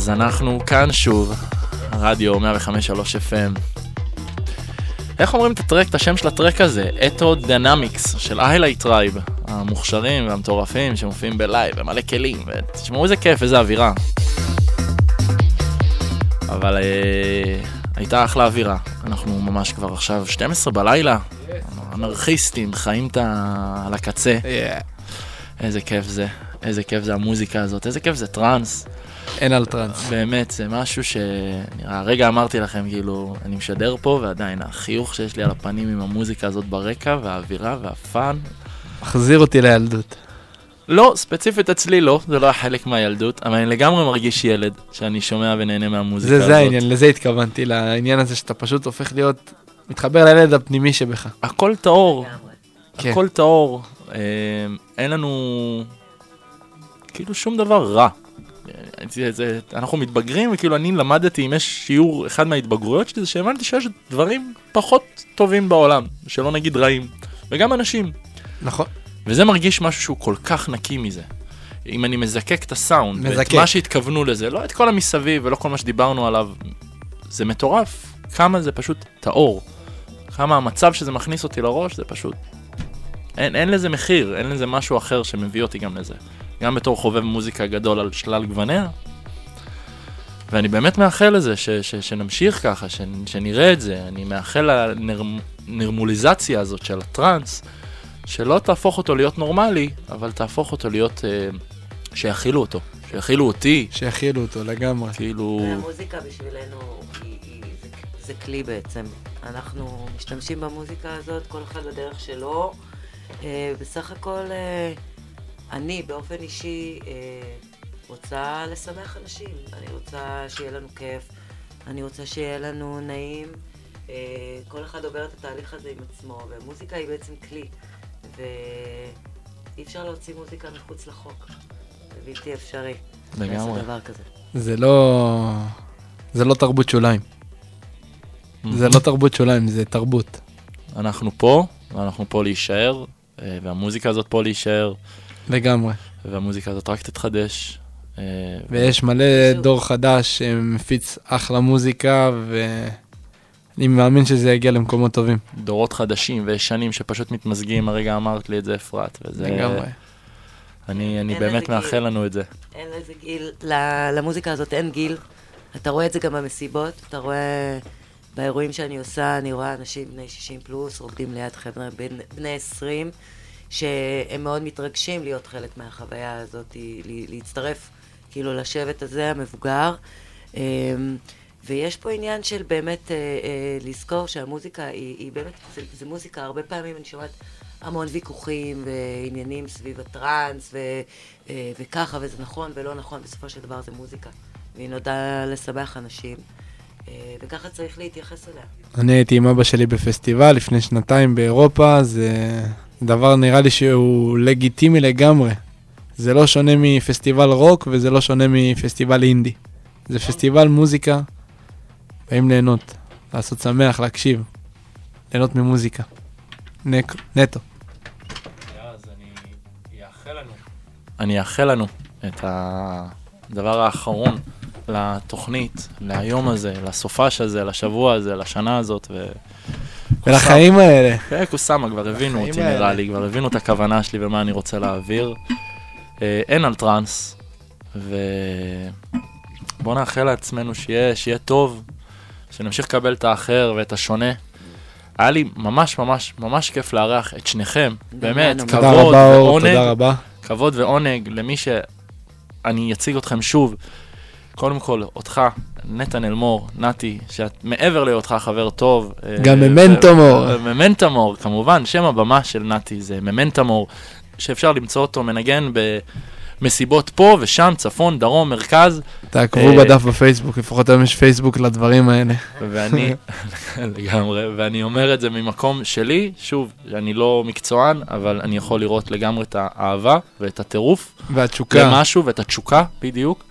אז אנחנו כאן שוב, רדיו 105.3 FM. איך אומרים את ה track, את השם של ה track הזה? Ethno Dynamics של Hilight Tribe, המוכשרים והמטורפים שמופיעים ב live, ומלא כלים, ותשמעו איזה כיף, איזה אווירה. אבל אה, הייתה אחלה אווירה. אנחנו ממש כבר עכשיו 12 בלילה, אנרכיסטים, חיים את ה... על הקצה. איזה כיף זה, איזה כיף זה המוזיקה הזאת, איזה כיף זה טראנס. אין על טראנס. באמת, זה משהו ש... הרגע אמרתי לכם, כאילו, אני משדר פה, ועדיין החיוך שיש לי על הפנים עם המוזיקה הזאת ברקע, והאווירה והפאן. מחזיר אותי לילדות. לא, ספציפית אצלי לא, זה לא היה חלק מהילדות, אבל אני לגמרי מרגיש ילד, שאני שומע ונהנה מהמוזיקה זה, הזאת. זה העניין, לזה התכוונתי, לעניין הזה שאתה פשוט הופך להיות, מתחבר לילד הפנימי שבך. הכל טהור, כן. הכל טהור, אה, אין לנו כאילו שום דבר רע. זה, זה, אנחנו מתבגרים, וכאילו אני למדתי, אם יש שיעור, אחד מההתבגרויות שלי, זה שהבנתי שיש דברים פחות טובים בעולם, שלא נגיד רעים, וגם אנשים. נכון. וזה מרגיש משהו שהוא כל כך נקי מזה. אם אני מזקק את הסאונד, ואת מזקק. מה שהתכוונו לזה, לא את כל המסביב ולא כל מה שדיברנו עליו, זה מטורף. כמה זה פשוט טהור. כמה המצב שזה מכניס אותי לראש, זה פשוט... אין, אין לזה מחיר, אין לזה משהו אחר שמביא אותי גם לזה. גם בתור חובב מוזיקה גדול על שלל גווניה. ואני באמת מאחל לזה, ש, ש, שנמשיך ככה, ש, שנראה את זה. אני מאחל לנרמוליזציה הזאת של הטראנס, שלא תהפוך אותו להיות נורמלי, אבל תהפוך אותו להיות... אה, שיכילו אותו, שיכילו אותי, שיכילו אותו לגמרי. כאילו... המוזיקה בשבילנו היא, היא, זה, זה כלי בעצם. אנחנו משתמשים במוזיקה הזאת, כל אחד בדרך שלו. אה, בסך הכל, אה, אני באופן אישי אה, רוצה לשמח אנשים. אני רוצה שיהיה לנו כיף, אני רוצה שיהיה לנו נעים. אה, כל אחד עובר את התהליך הזה עם עצמו, ומוזיקה היא בעצם כלי. ואי אפשר להוציא מוזיקה מחוץ לחוק. זה בלתי אפשרי. לגמרי. דבר כזה. זה לא... זה לא תרבות שוליים. זה לא תרבות שוליים, זה תרבות. אנחנו פה, ואנחנו פה להישאר, אה, והמוזיקה הזאת פה להישאר, לגמרי. והמוזיקה הזאת רק תתחדש. אה, ויש מלא דור חדש שמפיץ אחלה מוזיקה, ואני מאמין שזה יגיע למקומות טובים. דורות חדשים וישנים שפשוט מתמזגים, הרגע אמרת לי את זה אפרת, וזה... לגמרי. אני, אני אין באמת מאחל גיל. לנו את זה. אין לזה גיל, למוזיקה הזאת אין גיל. אתה רואה את זה גם במסיבות, אתה רואה באירועים שאני עושה, אני רואה אנשים בני 60 פלוס, רוקדים ליד חבר'ה בני 20, שהם מאוד מתרגשים להיות חלק מהחוויה הזאת, להצטרף כאילו לשבט הזה, המבוגר. אמ, ויש פה עניין של באמת אה, אה, לזכור שהמוזיקה היא, היא באמת, זה, זה מוזיקה, הרבה פעמים אני שומעת המון ויכוחים ועניינים סביב הטראנס ו, אה, וככה, וזה נכון ולא נכון, בסופו של דבר זה מוזיקה. והיא נועדה לשמח אנשים, וככה צריך להתייחס אליה. אני הייתי עם אבא שלי בפסטיבל לפני שנתיים באירופה, זה דבר נראה לי שהוא לגיטימי לגמרי. זה לא שונה מפסטיבל רוק וזה לא שונה מפסטיבל אינדי. זה פסטיבל מוזיקה, באים ליהנות, לעשות שמח, להקשיב, ליהנות ממוזיקה. נק, נטו. אני אאחל לנו את הדבר האחרון לתוכנית, להיום הזה, לסופש הזה, לשבוע הזה, לשנה הזאת. ו... ולחיים האלה. כן, קוסאמה, כבר הבינו אותי. נראה לי, כבר הבינו את הכוונה שלי ומה אני רוצה להעביר. אה, אין על טראנס, ובואו נאחל לעצמנו שיהיה, שיהיה טוב, שנמשיך לקבל את האחר ואת השונה. היה לי ממש ממש ממש כיף לארח את שניכם, באמת, לנו. תודה כבוד רבה אור, ועונג. תודה רבה. כבוד ועונג למי שאני אציג אתכם שוב. קודם כל, אותך, נתן אלמור, נתי, שאת מעבר להיותך חבר טוב. אה, גם ו- ממנטמור. ממנטמור, כמובן, שם הבמה של נתי זה ממנטמור, שאפשר למצוא אותו מנגן במסיבות פה ושם, צפון, דרום, מרכז. תעקבו אה, בדף בפייסבוק, לפחות היום יש פייסבוק לדברים האלה. ואני, (laughs) לגמרי, ואני אומר את זה ממקום שלי, שוב, אני לא מקצוען, אבל אני יכול לראות לגמרי את האהבה ואת הטירוף. והתשוקה. למשהו ואת התשוקה, בדיוק.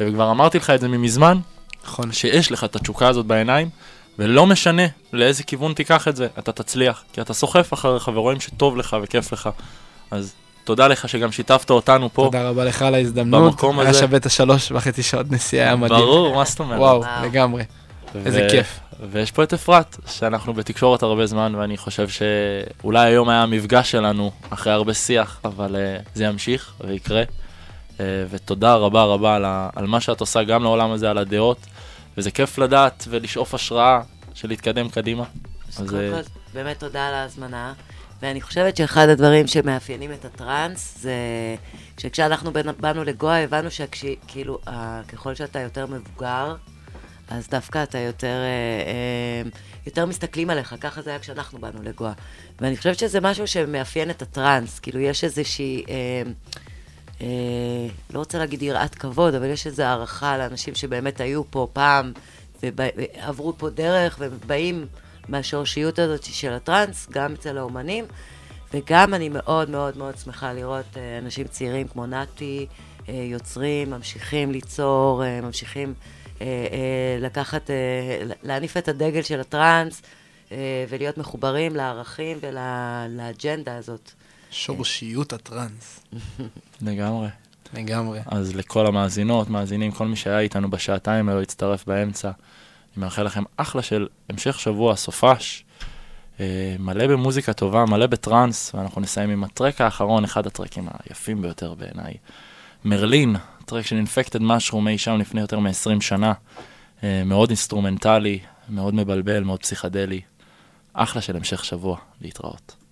וכבר אמרתי לך את זה ממזמן, נכון. שיש לך את התשוקה הזאת בעיניים, ולא משנה לאיזה כיוון תיקח את זה, אתה תצליח. כי אתה סוחף אחריך ורואים שטוב לך וכיף לך. אז תודה לך שגם שיתפת אותנו פה. תודה רבה לך על ההזדמנות. במקום היה הזה. שווה את השלוש וחצי שעות נסיעה, היה מדהים. ברור, מה זאת אומרת? וואו. לגמרי. איזה כיף. ויש פה את אפרת, שאנחנו בתקשורת הרבה זמן, ואני חושב שאולי היום היה המפגש שלנו אחרי הרבה שיח, אבל uh, זה ימשיך ויקרה. Uh, ותודה רבה רבה על, ה- על מה שאת עושה גם לעולם הזה, על הדעות, וזה כיף לדעת ולשאוף השראה של להתקדם קדימה. אז קודם אה, כל, באמת תודה על ההזמנה. ואני חושבת שאחד הדברים שמאפיינים את הטראנס זה שכשאנחנו באנו לגואה הבנו שכאילו ככל שאתה יותר מבוגר, אז דווקא אתה יותר, אה, אה, יותר מסתכלים עליך, ככה זה היה כשאנחנו באנו לגואה. ואני חושבת שזה משהו שמאפיין את הטראנס, כאילו יש איזושהי, אה, אה, לא רוצה להגיד יראת כבוד, אבל יש איזו הערכה לאנשים שבאמת היו פה פעם ועברו פה דרך ובאים מהשורשיות הזאת של הטראנס, גם אצל האומנים, וגם אני מאוד מאוד מאוד שמחה לראות אה, אנשים צעירים כמו נתי, אה, יוצרים, ממשיכים ליצור, אה, ממשיכים אה, אה, לקחת, אה, להניף את הדגל של הטראנס אה, ולהיות מחוברים לערכים ולאג'נדה הזאת. שורשיות הטראנס. לגמרי. לגמרי. אז לכל המאזינות, מאזינים, כל מי שהיה איתנו בשעתיים האלו הצטרף באמצע. אני מאחל לכם אחלה של המשך שבוע, סופש, אה, מלא במוזיקה טובה, מלא בטראנס, ואנחנו נסיים עם ה track האחרון, אחד הטרקים היפים ביותר בעיניי. מרלין, track של Infected Mushroom אי שם לפני יותר מ-20 שנה. אה, מאוד אינסטרומנטלי, מאוד מבלבל, מאוד פסיכדלי. אחלה של המשך שבוע, להתראות.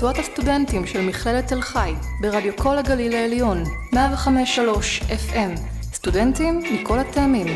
רצועת הסטודנטים של מכללת תל חי, ברדיו כל הגליל העליון, 105.3 FM. סטודנטים מכל הטעמים.